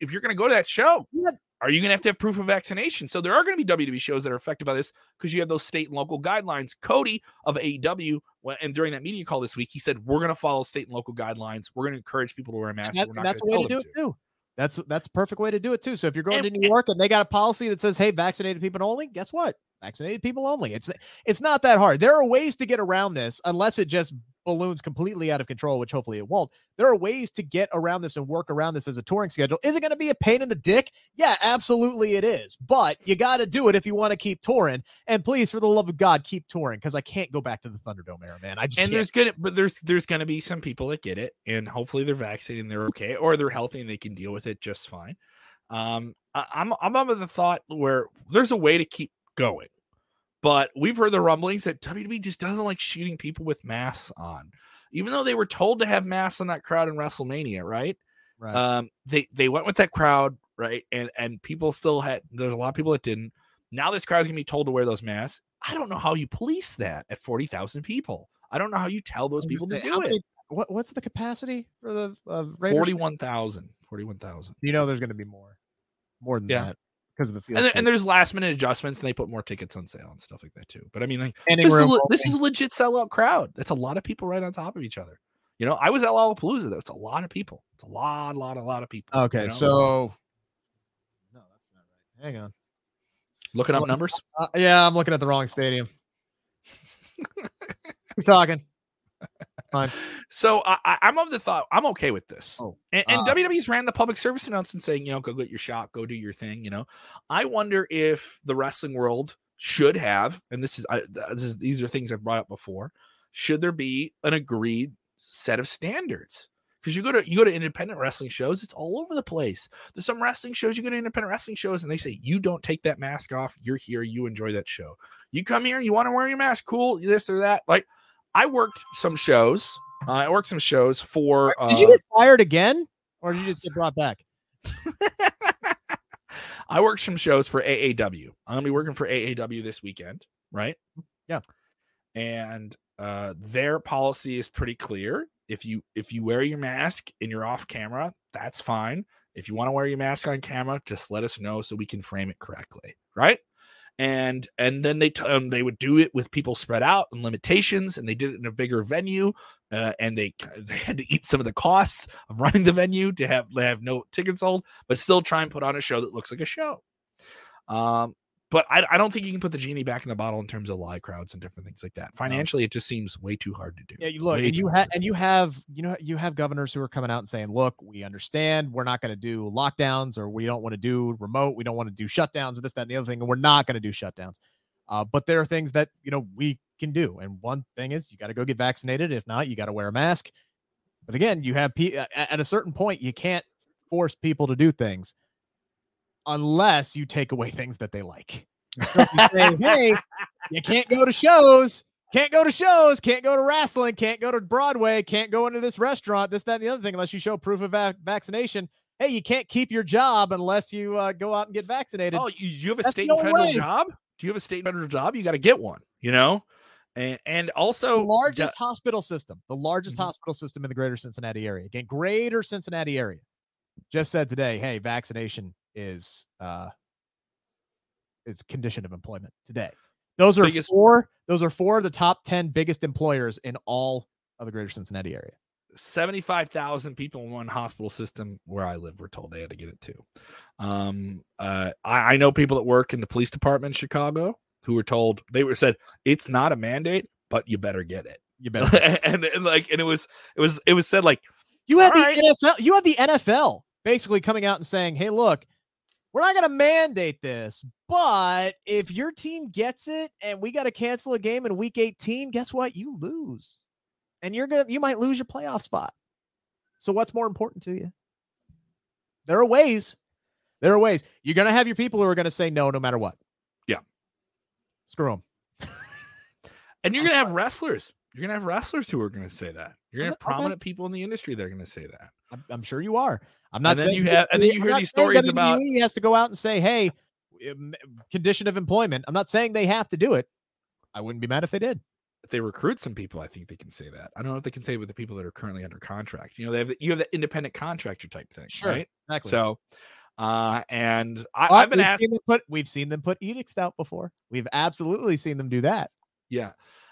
If you're going to go to that show, Yeah. are you going to have to have proof of vaccination? So there are going to be WWE shows that are affected by this because you have those state and local guidelines. Cody of AEW, and during that media call this week, he said we're going to follow state and local guidelines. We're going to encourage people to wear And masks. that- that's a going way to to do it too. That's that's a perfect way to do it too. So if you're going And- to New York and they got a policy that says, "Hey, vaccinated people only," guess what? Vaccinated people only. It's it's not that hard. There are ways to get around this, unless it just balloons completely out of control, which hopefully it won't. There are ways to get around this and work around this as a touring schedule. Is it going to be a pain in the dick? Yeah, absolutely it is. But you got to do it if you want to keep touring. And please, for the love of God, keep touring because I can't go back to the Thunderdome era, man. I just and can't. there's gonna but there's there's gonna be some people that get it and hopefully they're vaccinated and they're okay or they're healthy and they can deal with it just fine um I, i'm i'm of the thought where there's a way to keep going. But we've heard the rumblings that wwe just doesn't like shooting people with masks on even though they were told to have masks on that crowd in wrestlemania right? Right. um they they went with that crowd right? And and people still had there's a lot of people that didn't. Now this crowd's gonna be told to wear those masks. I don't know how you police that at 40,000 people. I don't know how you tell those people gonna do how it. many- what what's the capacity for the uh, Raiders? 41,000 41,000 You know, there's going to be more, more than Yeah. that because of the field. and, and there's last minute adjustments and they put more tickets on sale and stuff like that too but i mean like this is, a, room le- this is a legit sellout crowd that's a lot of people right on top of each other you know i was at Lollapalooza that's a lot of people it's a lot lot a lot of people you okay. know? So no, that's not right. Hang on. looking up numbers Uh, yeah, I'm looking at the wrong stadium. Keep talking. Fine. So I, I'm of the thought I'm okay with this. Oh, and, and uh, WWE's ran the public service announcement saying, you know, go get your shot, go do your thing. You know, I wonder if the wrestling world should have, and this is, I, this is these are things I've brought up before. Should there be an agreed set of standards? Because you go to you go to independent wrestling shows, it's all over the place. There's some wrestling shows you go to independent wrestling shows, and they say you don't take that mask off. You're here, you enjoy that show. You come here, you want to wear your mask, cool. This or that. Like I worked some shows. Uh, I worked some shows for. Uh, Did you get fired again, or did you just get brought back? I worked some shows for AAW. I'm gonna be working for AAW this weekend, right? Yeah. And uh, their policy is pretty clear. If you if you wear your mask and you're off camera, that's fine. If you want to wear your mask on camera, just let us know so we can frame it correctly, right? And and then they t- um, they would do it with people spread out and limitations, and they did it in a bigger venue, uh, and they they had to eat some of the costs of running the venue to have have no tickets sold, but still try and put on a show that looks like a show. Um, but I, I don't think you can put the genie back in the bottle in terms of live crowds and different things like that. Financially, it just seems way too hard to do. Yeah, you look, Way and you have and you have you know you have governors who are coming out and saying, "Look, we understand we're not going to do lockdowns, or we don't want to do remote, we don't want to do shutdowns, and this, that, and the other thing, and we're not going to do shutdowns." Uh, but there are things that you know we can do, and one thing is you got to go get vaccinated. If not, you got to wear a mask. But again, you have pe- at a certain point, you can't force people to do things unless you take away things that they like. So you say, hey, you can't go to shows, can't go to shows, can't go to wrestling, can't go to Broadway, can't go into this restaurant, this, that, and the other thing, unless you show proof of va- vaccination. Hey, you can't keep your job unless you uh, go out and get vaccinated. Oh, you, you have a That's state and federal way. job? Do you have a state and federal job? You got to get one, you know? And, and the also, largest hospital system, the largest Mhm. hospital system in the greater Cincinnati area. Again, greater Cincinnati area. Just said today, hey, vaccination is uh is condition of employment today. Those are Biggest- four, those are four of the top 10 biggest employers in all of the greater Cincinnati area. 75,000 people in one hospital system where I live were told they had to get it too. Um, uh, I, I know people that work in the police department in Chicago who were told they were said it's not a mandate, but you better get it. You better and, and like, and it was, it was, it was said like, You have the right. NFL. You have the NFL basically coming out and saying, "Hey, look, we're not going to mandate this, but if your team gets it and we got to cancel a game in Week 18, guess what? You lose, and you're gonna you might lose your playoff spot. So what's more important to you? There are ways. There are ways. You're going to have your people who are going to say no, no matter what. Yeah. Screw them. and you're gonna have wrestlers. You're gonna have wrestlers who are gonna say that. You're gonna have Okay, okay. prominent people in the industry that are gonna say that. I'm, I'm sure you are. I'm not And saying you have- and then you I'm hear these stories about- WWE has to go out and say, "Hey, um, condition of employment." I'm not saying they have to do it. I wouldn't be mad if they did. If they recruit some people, I think they can say that. I don't know if they can say it with the people that are currently under contract. You know, they have the, you have the independent contractor type thing, Sure. right? Exactly. So, uh, and I, I've been we've asked, seen them put we've seen them put edicts out before. We've absolutely seen them do that. yeah,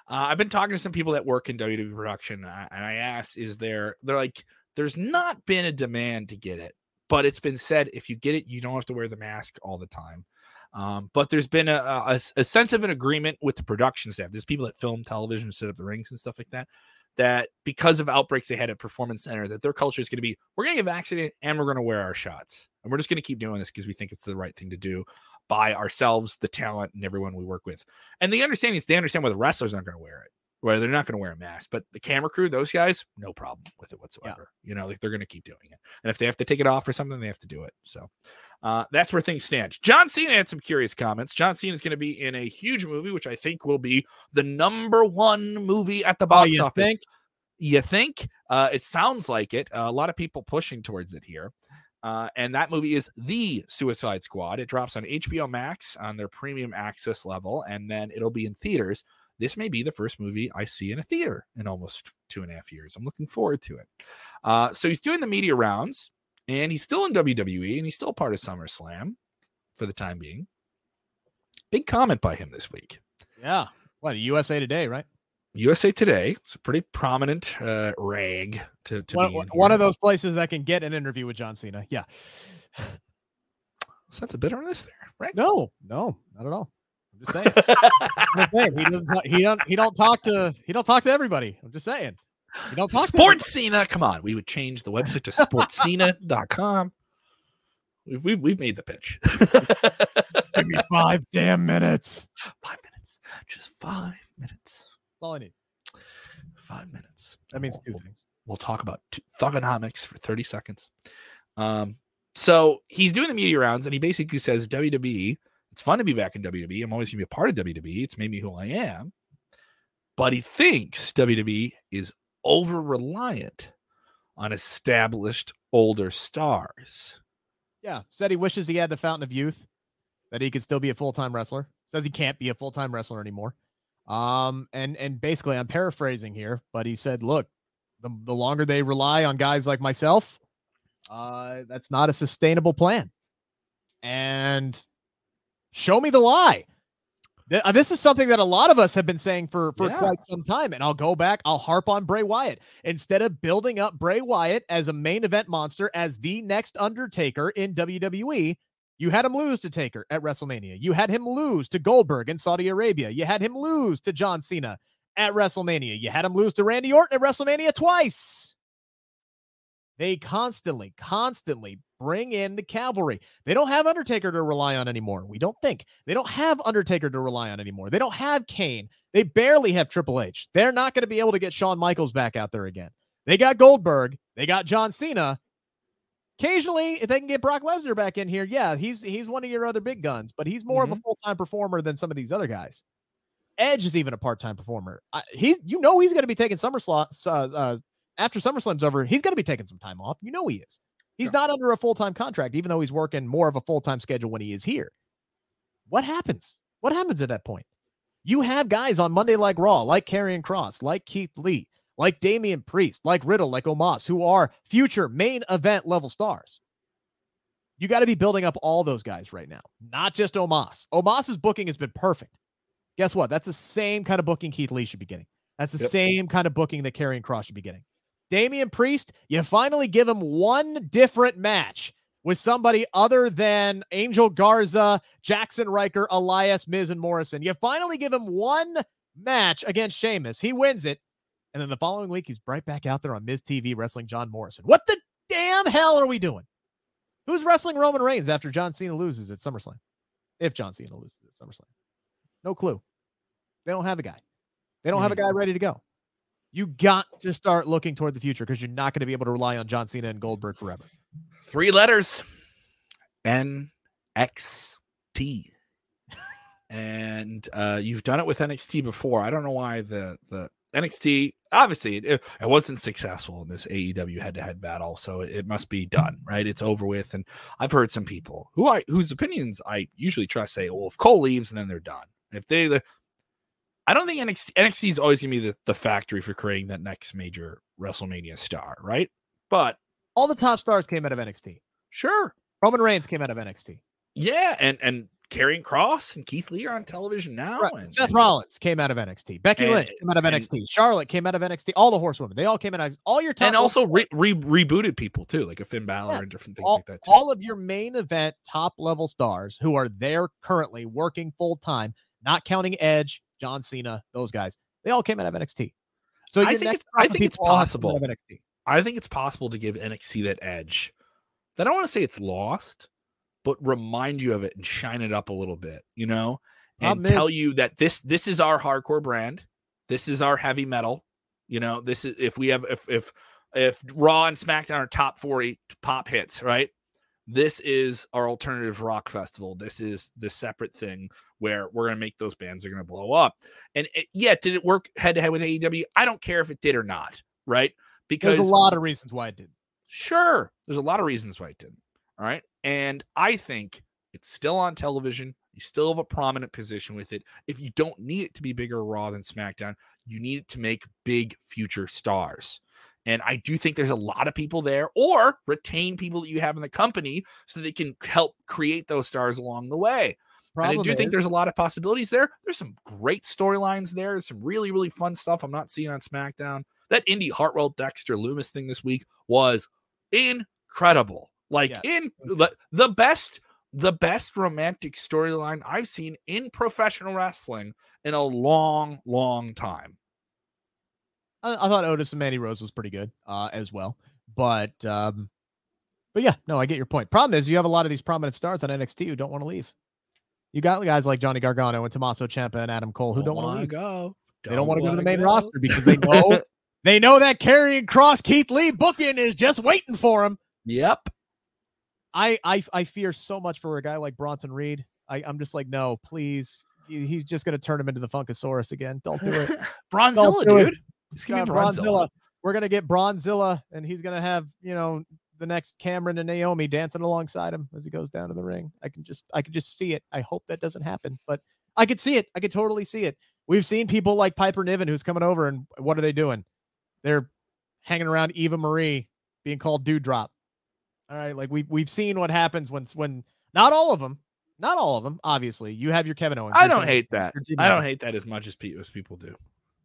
uh, I've been talking to some people that work in WWE production, uh, and I asked, "Is there?" They're like, "There's not been a demand to get it, but it's been said if you get it, you don't have to wear the mask all the time." Um, but there's been a sense of an agreement with the production staff. There's people that film television, set up the rings and stuff like that. That because of outbreaks they had at Performance Center, that their culture is going to be we're going to get vaccinated and we're going to wear our shots, and we're just going to keep doing this because we think it's the right thing to do by ourselves, the talent, and everyone we work with. And the understanding is they understand why the wrestlers aren't going to wear it, where they're not going to wear a mask, but the camera crew, those guys, no problem with it whatsoever. You know, like they're going to keep doing it, and if they have to take it off or something, they have to do it. So. Uh, that's where things stand. John Cena had some curious comments. John Cena is going to be in a huge movie, which I think will be the number one movie at the box Oh, you office. think? You think? Uh, it sounds like it. Uh, a lot of people pushing towards it here. Uh, and that movie is The Suicide Squad. It drops on HBO Max on their premium access level, and then it'll be in theaters. This may be the first movie I see in a theater in almost two and a half years. I'm looking forward to it. Uh, so he's doing the media rounds, and he's still in WWE, and he's still part of SummerSlam for the time being. Big comment by him this week. Yeah. What USA Today, right? USA Today, it's a pretty prominent uh, rag to, to One, be in one of those places that can get an interview with John Cena. Yeah. sense of bitterness there, right? No, no, not at all. I'm just saying. I'm just saying. He doesn't. Talk, he don't. He don't talk to. He don't talk to everybody. I'm just saying. He don't talk. to Sports Cena. Come on. We would change the website to sportscena.com. We've, we've, we've made the pitch. Give me five damn minutes. five minutes. Just five minutes. That's all I need. Five minutes. That means We'll- two we'll- things. we'll talk about t- thuganomics for 30 seconds. Um, so he's doing the media rounds and he basically says, WWE, it's fun to be back in WWE. I'm always going to be a part of WWE. It's made me who I am. But he thinks WWE is over reliant on established older stars. Yeah. Said he wishes he had the fountain of youth, that he could still be a full time wrestler. Says he can't be a full time wrestler anymore. Um, and and basically, I'm paraphrasing here, but he said, look, the, the longer they rely on guys like myself, uh, that's not a sustainable plan. And show me the lie. Uh, This is something that a lot of us have been saying for, for Yeah. quite some time. And I'll go back, I'll harp on Bray Wyatt. Instead of building up Bray Wyatt as a main event monster, as the next Undertaker in WWE, You had him lose to Taker at WrestleMania. You had him lose to Goldberg in Saudi Arabia. You had him lose to John Cena at WrestleMania. You had him lose to Randy Orton at WrestleMania twice. They constantly, constantly bring in the cavalry. They don't have Undertaker to rely on anymore. We don't think. They don't have Undertaker to rely on anymore. They don't have Kane. They barely have Triple H. They're not going to be able to get Shawn Michaels back out there again. They got Goldberg. They got John Cena. Occasionally, if they can get Brock Lesnar back in here, yeah, he's he's one of your other big guns, but he's more mm-hmm. of a full time performer than some of these other guys. Edge is even a part time performer. I, he's you know he's going to be taking summer slots uh, uh, after SummerSlam's over. He's going to be taking some time off. You know he is. He's not under a full time contract, even though he's working more of a full time schedule when he is here. What happens? What happens at that point? You have guys on Monday like Raw, like Karrion Kross, like Keith Lee, like Damian Priest, like Riddle, like Omos, who are future main event level stars. You got to be building up all those guys right now, not just Omos. Omos's booking has been perfect. Guess what? That's the same kind of booking Keith Lee should be getting. That's the yep. same kind of booking that Karrion Kross should be getting. Damian Priest, you finally give him one different match with somebody other than Angel Garza, Jaxson Ryker, Elias, Miz, and Morrison. You finally give him one match against Sheamus. He wins it. And then the following week, he's right back out there on Miz TV wrestling John Morrison. What the damn hell are we doing? Who's wrestling Roman Reigns after John Cena loses at SummerSlam? If John Cena loses at SummerSlam. No clue. They don't have the guy. They don't have a hmm. guy ready to go. You got to start looking toward the future because you're not going to be able to rely on John Cena and Goldberg forever. Three letters NXT. and uh, you've done it with NXT before. I don't know why the the NXT obviously it, it wasn't successful in this AEW head to head battle, so it, it, must be done, right? It's over with. And I've heard some people who I whose opinions I usually trust say, well, if Cole leaves and then they're done. If they, the, I don't think NXT, NXT is always gonna be the, the factory for creating that next major WrestleMania star, right? But all the top stars came out of NXT. Sure, Roman Reigns came out of NXT. Yeah, and and Karrion Kross and Keith Lee are on television now. Right. And, Seth Rollins came out of NXT. Becky and, Lynch came out of NXT. Charlotte came out of NXT. All the horsewomen, they all came out of all your top and also re, re, rebooted people too, like a Finn Balor yeah. and different things all, like that. Too. All of your main event top level stars who are there currently working full time, not counting Edge, John Cena, those guys, they all came out of NXT. So I think it's, I think it's possible. I think it's possible to give NXT that edge. That I don't want to say it's lost but remind you of it and shine it up a little bit, you know, and tell you that this this is our hardcore brand. This is our heavy metal. You know, this is if we have if if if Raw and SmackDown are top 40 pop hits, right? This is our alternative rock festival. This is the separate thing where we're going to make those bands are going to blow up. And it, yeah, did it work head to head with AEW? I don't care if it did or not, right? Because there's a lot of reasons why it didn't. Sure, there's a lot of reasons why it didn't. All right. And I think it's still on television. You still have a prominent position with it. If you don't need it to be bigger Raw than SmackDown, you need it to make big future stars. And I do think there's a lot of people there, or retain people that you have in the company so they can help create those stars along the way. Problem and I do is, think there's a lot of possibilities there. There's some great storylines there. There's some really, really fun stuff I'm not seeing on SmackDown. That Indi Hartwell Dexter Lumis thing this week was incredible. Like yeah. in the, the best the best romantic storyline I've seen in professional wrestling in a long, long time. I, I, thought Otis and Mandy Rose was pretty good uh, as well, but um, but yeah, no, I get your point. Problem is, you have a lot of these prominent stars on NXT who don't want to leave. You got guys like Johnny Gargano and Tommaso Ciampa and Adam Cole who don't, don't want to leave. Go. Don't they don't want to go to the main go. roster because they know they know that Karrion Kross Keith Lee booking is just waiting for him. Yep. I I I fear so much for a guy like Bronson Reed. I, I'm just like, no, please. He's just gonna turn him into the Funkasaurus again. Don't do it. Bronzilla, do dude. It's gonna be Bronzilla. Bronzilla. We're gonna get Bronzilla, and he's gonna have you know the next Cameron and Naomi dancing alongside him as he goes down to the ring. I can just I can just see it. I hope that doesn't happen, but I could see it. I could totally see it. We've seen people like Piper Niven who's coming over, and what are they doing? They're hanging around Eva Marie, being called Doudrop. All right, like we we've seen what happens when when not all of them, not all of them. Obviously, you have your Kevin Owens. I don't hate that. I don't hate that as much as, as people do.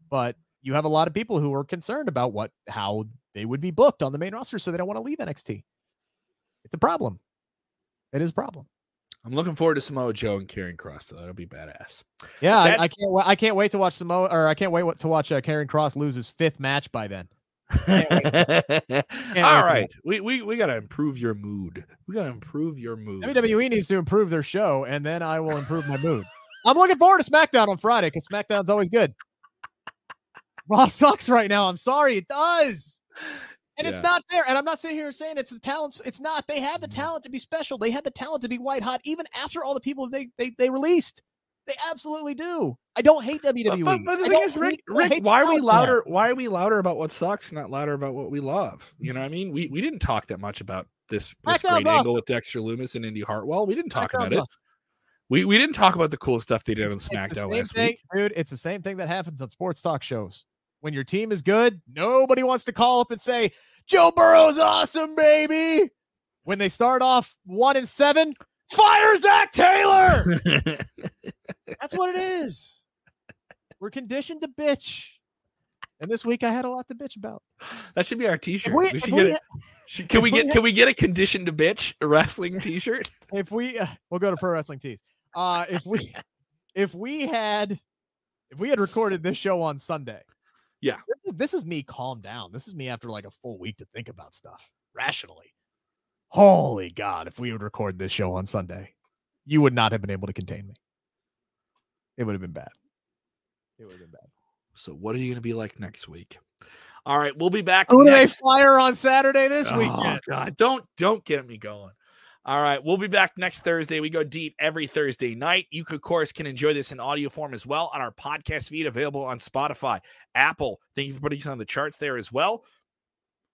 But you have a lot of people who are concerned about what how they would be booked on the main roster, so they don't want to leave NXT. It's a problem. It is a problem. I'm looking forward to Samoa Joe and Karrion Kross. So that'll be badass. Yeah, That- I, I can't. I can't wait to watch Samoa, or I can't wait to watch uh, Karrion Kross lose his fifth match by then. All right, we we we gotta improve your mood. We gotta improve your mood. WWE needs to improve their show, and then I will improve my mood. I'm looking forward to SmackDown on Friday because SmackDown's always good. Raw sucks right now. I'm sorry, it does. And Yeah. it's not fair. And I'm not sitting here saying it's the talents. It's not. They have the Mhm. talent to be special. They had the talent to be white hot, even after all the people they they, they released. They absolutely do. I don't hate WWE. But, but, the I thing is, Rick, Rick, why are we louder? Why are we louder about what sucks, not louder about what we love? You know what I mean? We we didn't talk that much about this this great awesome. angle with Dexter Lumis and Indi Hartwell. We didn't talk about it. awesome. We we didn't talk about the cool stuff they did It's- on SmackDown last thing, week. dude. It's the same thing that happens on sports talk shows. When your team is good, nobody wants to call up and say, Joe Burrow's awesome, baby. When they start off one and seven, fire Zac Taylor. That's what it is. We're conditioned to bitch. And this week I had a lot to bitch about. that should be our T-shirt. we- We, should get it. ha- Should, can we we get can we get a conditioned to bitch wrestling T-shirt? If we uh, we'll go to pro wrestling tees. Uh if we if we had if we had recorded this show on Sunday. Yeah. This is, this is me calm down. This is me after like a full week to think about stuff rationally. Holy God, if we would record this show on Sunday, you would not have been able to contain me. It would have been bad. It would have been bad. So what are you going to be like next week? All right, we'll be back. Who do they fire on Saturday this Oh, weekend? God, don't don't get me going. All right, we'll be back next Thursday. We go deep every Thursday night. You, of course, can enjoy this in audio form as well on our podcast feed, available on Spotify, Apple. Thank you for putting us on the charts there as well.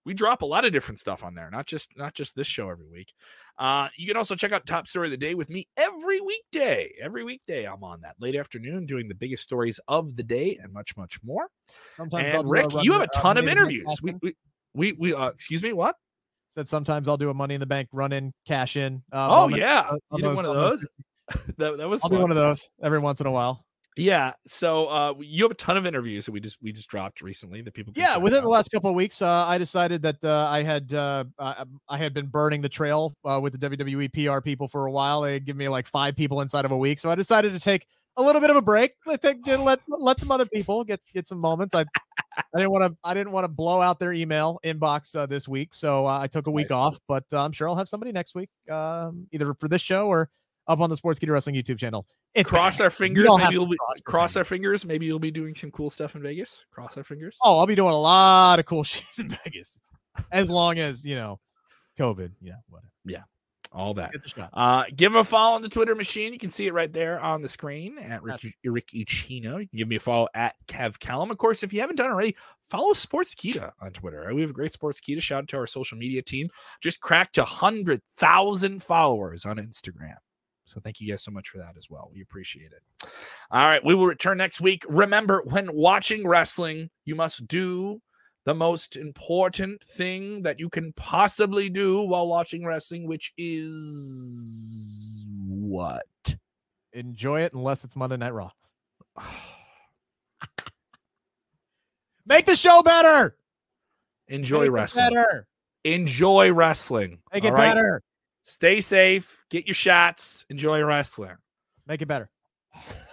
We drop a lot of different stuff on there, not just not just this show every week. Uh, you can also check out Top Story of the Day with me every weekday. Every weekday, I'm on that late afternoon doing the biggest stories of the day and much, much more. Sometimes I'll Rick, you have a ton of Money in the Bank interviews. We we we, we uh, excuse me, what? Said sometimes I'll do a money in the bank run in, cash in. Uh, Oh moment. yeah, uh, on you did one of those- those. that, that was. I'll do one of those every once in a while. Yeah. So uh, you have a ton of interviews that we just we just dropped recently that people. Yeah, within the last couple of weeks, uh, I decided that uh, I had uh, uh, I had been burning the trail uh, with the WWE PR people for a while. They give me like five people inside of a week, so I decided to take a little bit of a break. Let take, let let some other people get get some moments. I I didn't want to I didn't want to blow out their email inbox uh, this week, so uh, I took a week Nice. off. But uh, I'm sure I'll have somebody next week, um, either for this show or up on the Sportskeeda Wrestling YouTube channel. It's cross happen. our fingers. Maybe you'll be cross cross our fingers. Maybe you'll be doing some cool stuff in Vegas. Cross our fingers. Oh, I'll be doing a lot of cool shit in Vegas, as long as you know, COVID. Yeah, know, whatever. All that. Get the shot. Uh, give him a follow on the Twitter machine. You can see it right there on the screen at Rick, Rick Ucchino. You can give me a follow at Kev Kellam. Of course, if you haven't done already, follow Sportskeeda on Twitter. We have a great Sportskeeda. Shout out to our social media team. Just cracked a hundred thousand followers on Instagram. So thank you guys so much for that as well. We appreciate it. All right, we will return next week. Remember, when watching wrestling, you must do the most important thing that you can possibly do while watching wrestling, which is what? Enjoy it unless it's Monday Night Raw. Make the show better. Enjoy Make wrestling. Better. Enjoy wrestling. Make it right? better. Stay safe. Get your shots. Enjoy wrestling. Make it better.